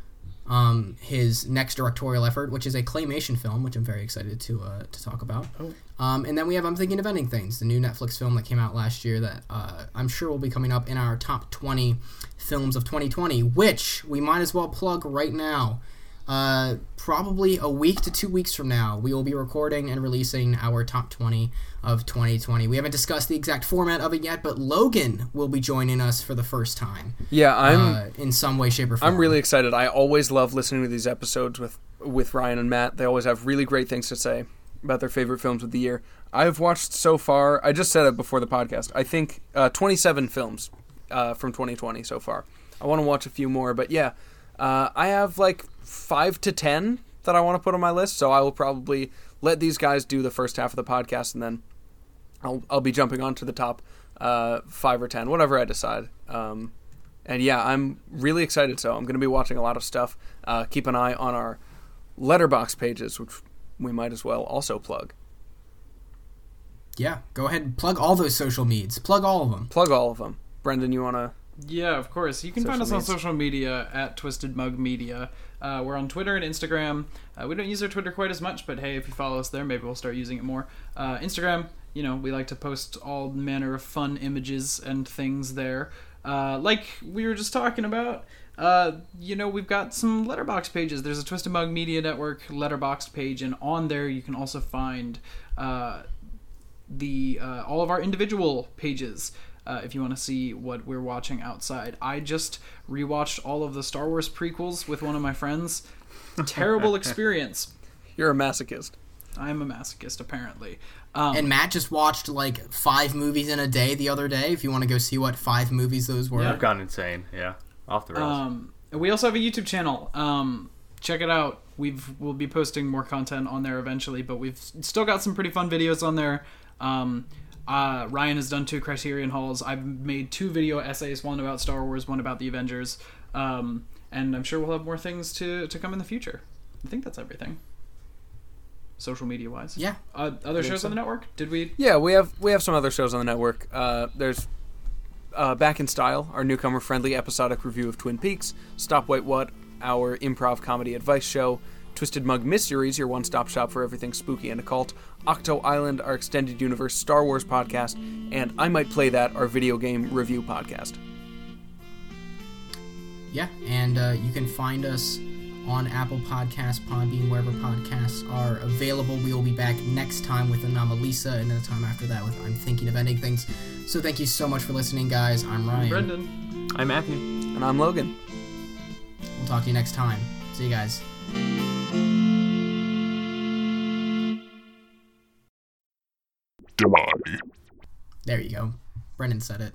S1: um, his next directorial effort, which is a claymation film, which I'm very excited to uh, to talk about.
S3: Oh.
S1: Um, and then we have I'm Thinking of Ending Things, the new Netflix film that came out last year that uh, I'm sure will be coming up in our top 20 films of 2020, which we might as well plug right now. Uh, probably a week to two weeks from now, we will be recording and releasing our top 20 of 2020. We haven't discussed the exact format of it yet, but Logan will be joining us for the first time
S2: Yeah, I'm
S1: uh, in some way, shape, or form.
S2: I'm really excited. I always love listening to these episodes with with Ryan and Matt. They always have really great things to say about their favorite films of the year. I've watched so far. I just said it before the podcast. I think uh, 27 films uh, from 2020 so far. I want to watch a few more, but yeah, uh, I have like five to ten that I want to put on my list. So I will probably let these guys do the first half of the podcast, and then I'll I'll be jumping on to the top uh, five or ten, whatever I decide. Um, and yeah, I'm really excited. So I'm going to be watching a lot of stuff. Uh, keep an eye on our letterbox pages, which we might as well also plug.
S1: Yeah, go ahead and plug all those social medias. Plug all of them.
S2: Plug all of them. Brendan, you want to?
S3: Yeah, of course. You can find us
S2: Social
S3: on
S2: media.
S3: social media at Twisted Mug Media. Uh, we're on Twitter and Instagram. Uh, we don't use our Twitter quite as much, but hey, if you follow us there, maybe we'll start using it more. Uh, Instagram, you know, we like to post all manner of fun images and things there. Uh, like we were just talking about, uh, you know, we've got some letterbox pages. There's a Twisted Mug Media Network letterbox page, and on there you can also find uh, the uh, all of our individual pages uh, if you want to see what we're watching outside. I just rewatched all of the Star Wars prequels with one of my friends. Terrible experience.
S2: You're a masochist.
S3: I'm a masochist, apparently. Um,
S1: And Matt just watched like five movies in a day the other day. If you want to go see what five movies those were,
S3: Yeah.
S4: I've gone insane. Yeah, off the rails.
S3: Um, we also have a YouTube channel. Um, check it out. We've we'll be posting more content on there eventually, but we've still got some pretty fun videos on there. Um, uh, Ryan has done two Criterion hauls. I've made two video essays, one about Star Wars, one about the Avengers, um, and I'm sure we'll have more things to to come in the future. I think that's everything. Social media wise,
S1: yeah,
S3: Uh, other shows
S2: so.
S3: on the network? Did we?
S2: Yeah, we have we have some other shows on the network. Uh, there's uh, Back in Style, our newcomer friendly episodic review of Twin Peaks. Stop Wait What, our improv comedy advice show. Twisted Mug Mysteries, your one stop shop for everything spooky and occult. Octo Island, our extended universe Star Wars podcast. And I Might Play That, our video game review podcast.
S1: yeah. And uh, you can find us on Apple Podcasts, Podbean, wherever podcasts are available. We will be back next time with Anomalisa, and then the time after that with I'm Thinking of Ending Things. So thank you so much for listening, guys. I'm Ryan.
S3: Brendan.
S4: I'm Matthew.
S2: And I'm Logan.
S1: We'll talk to you next time. See you guys. There you go. Brendan said it.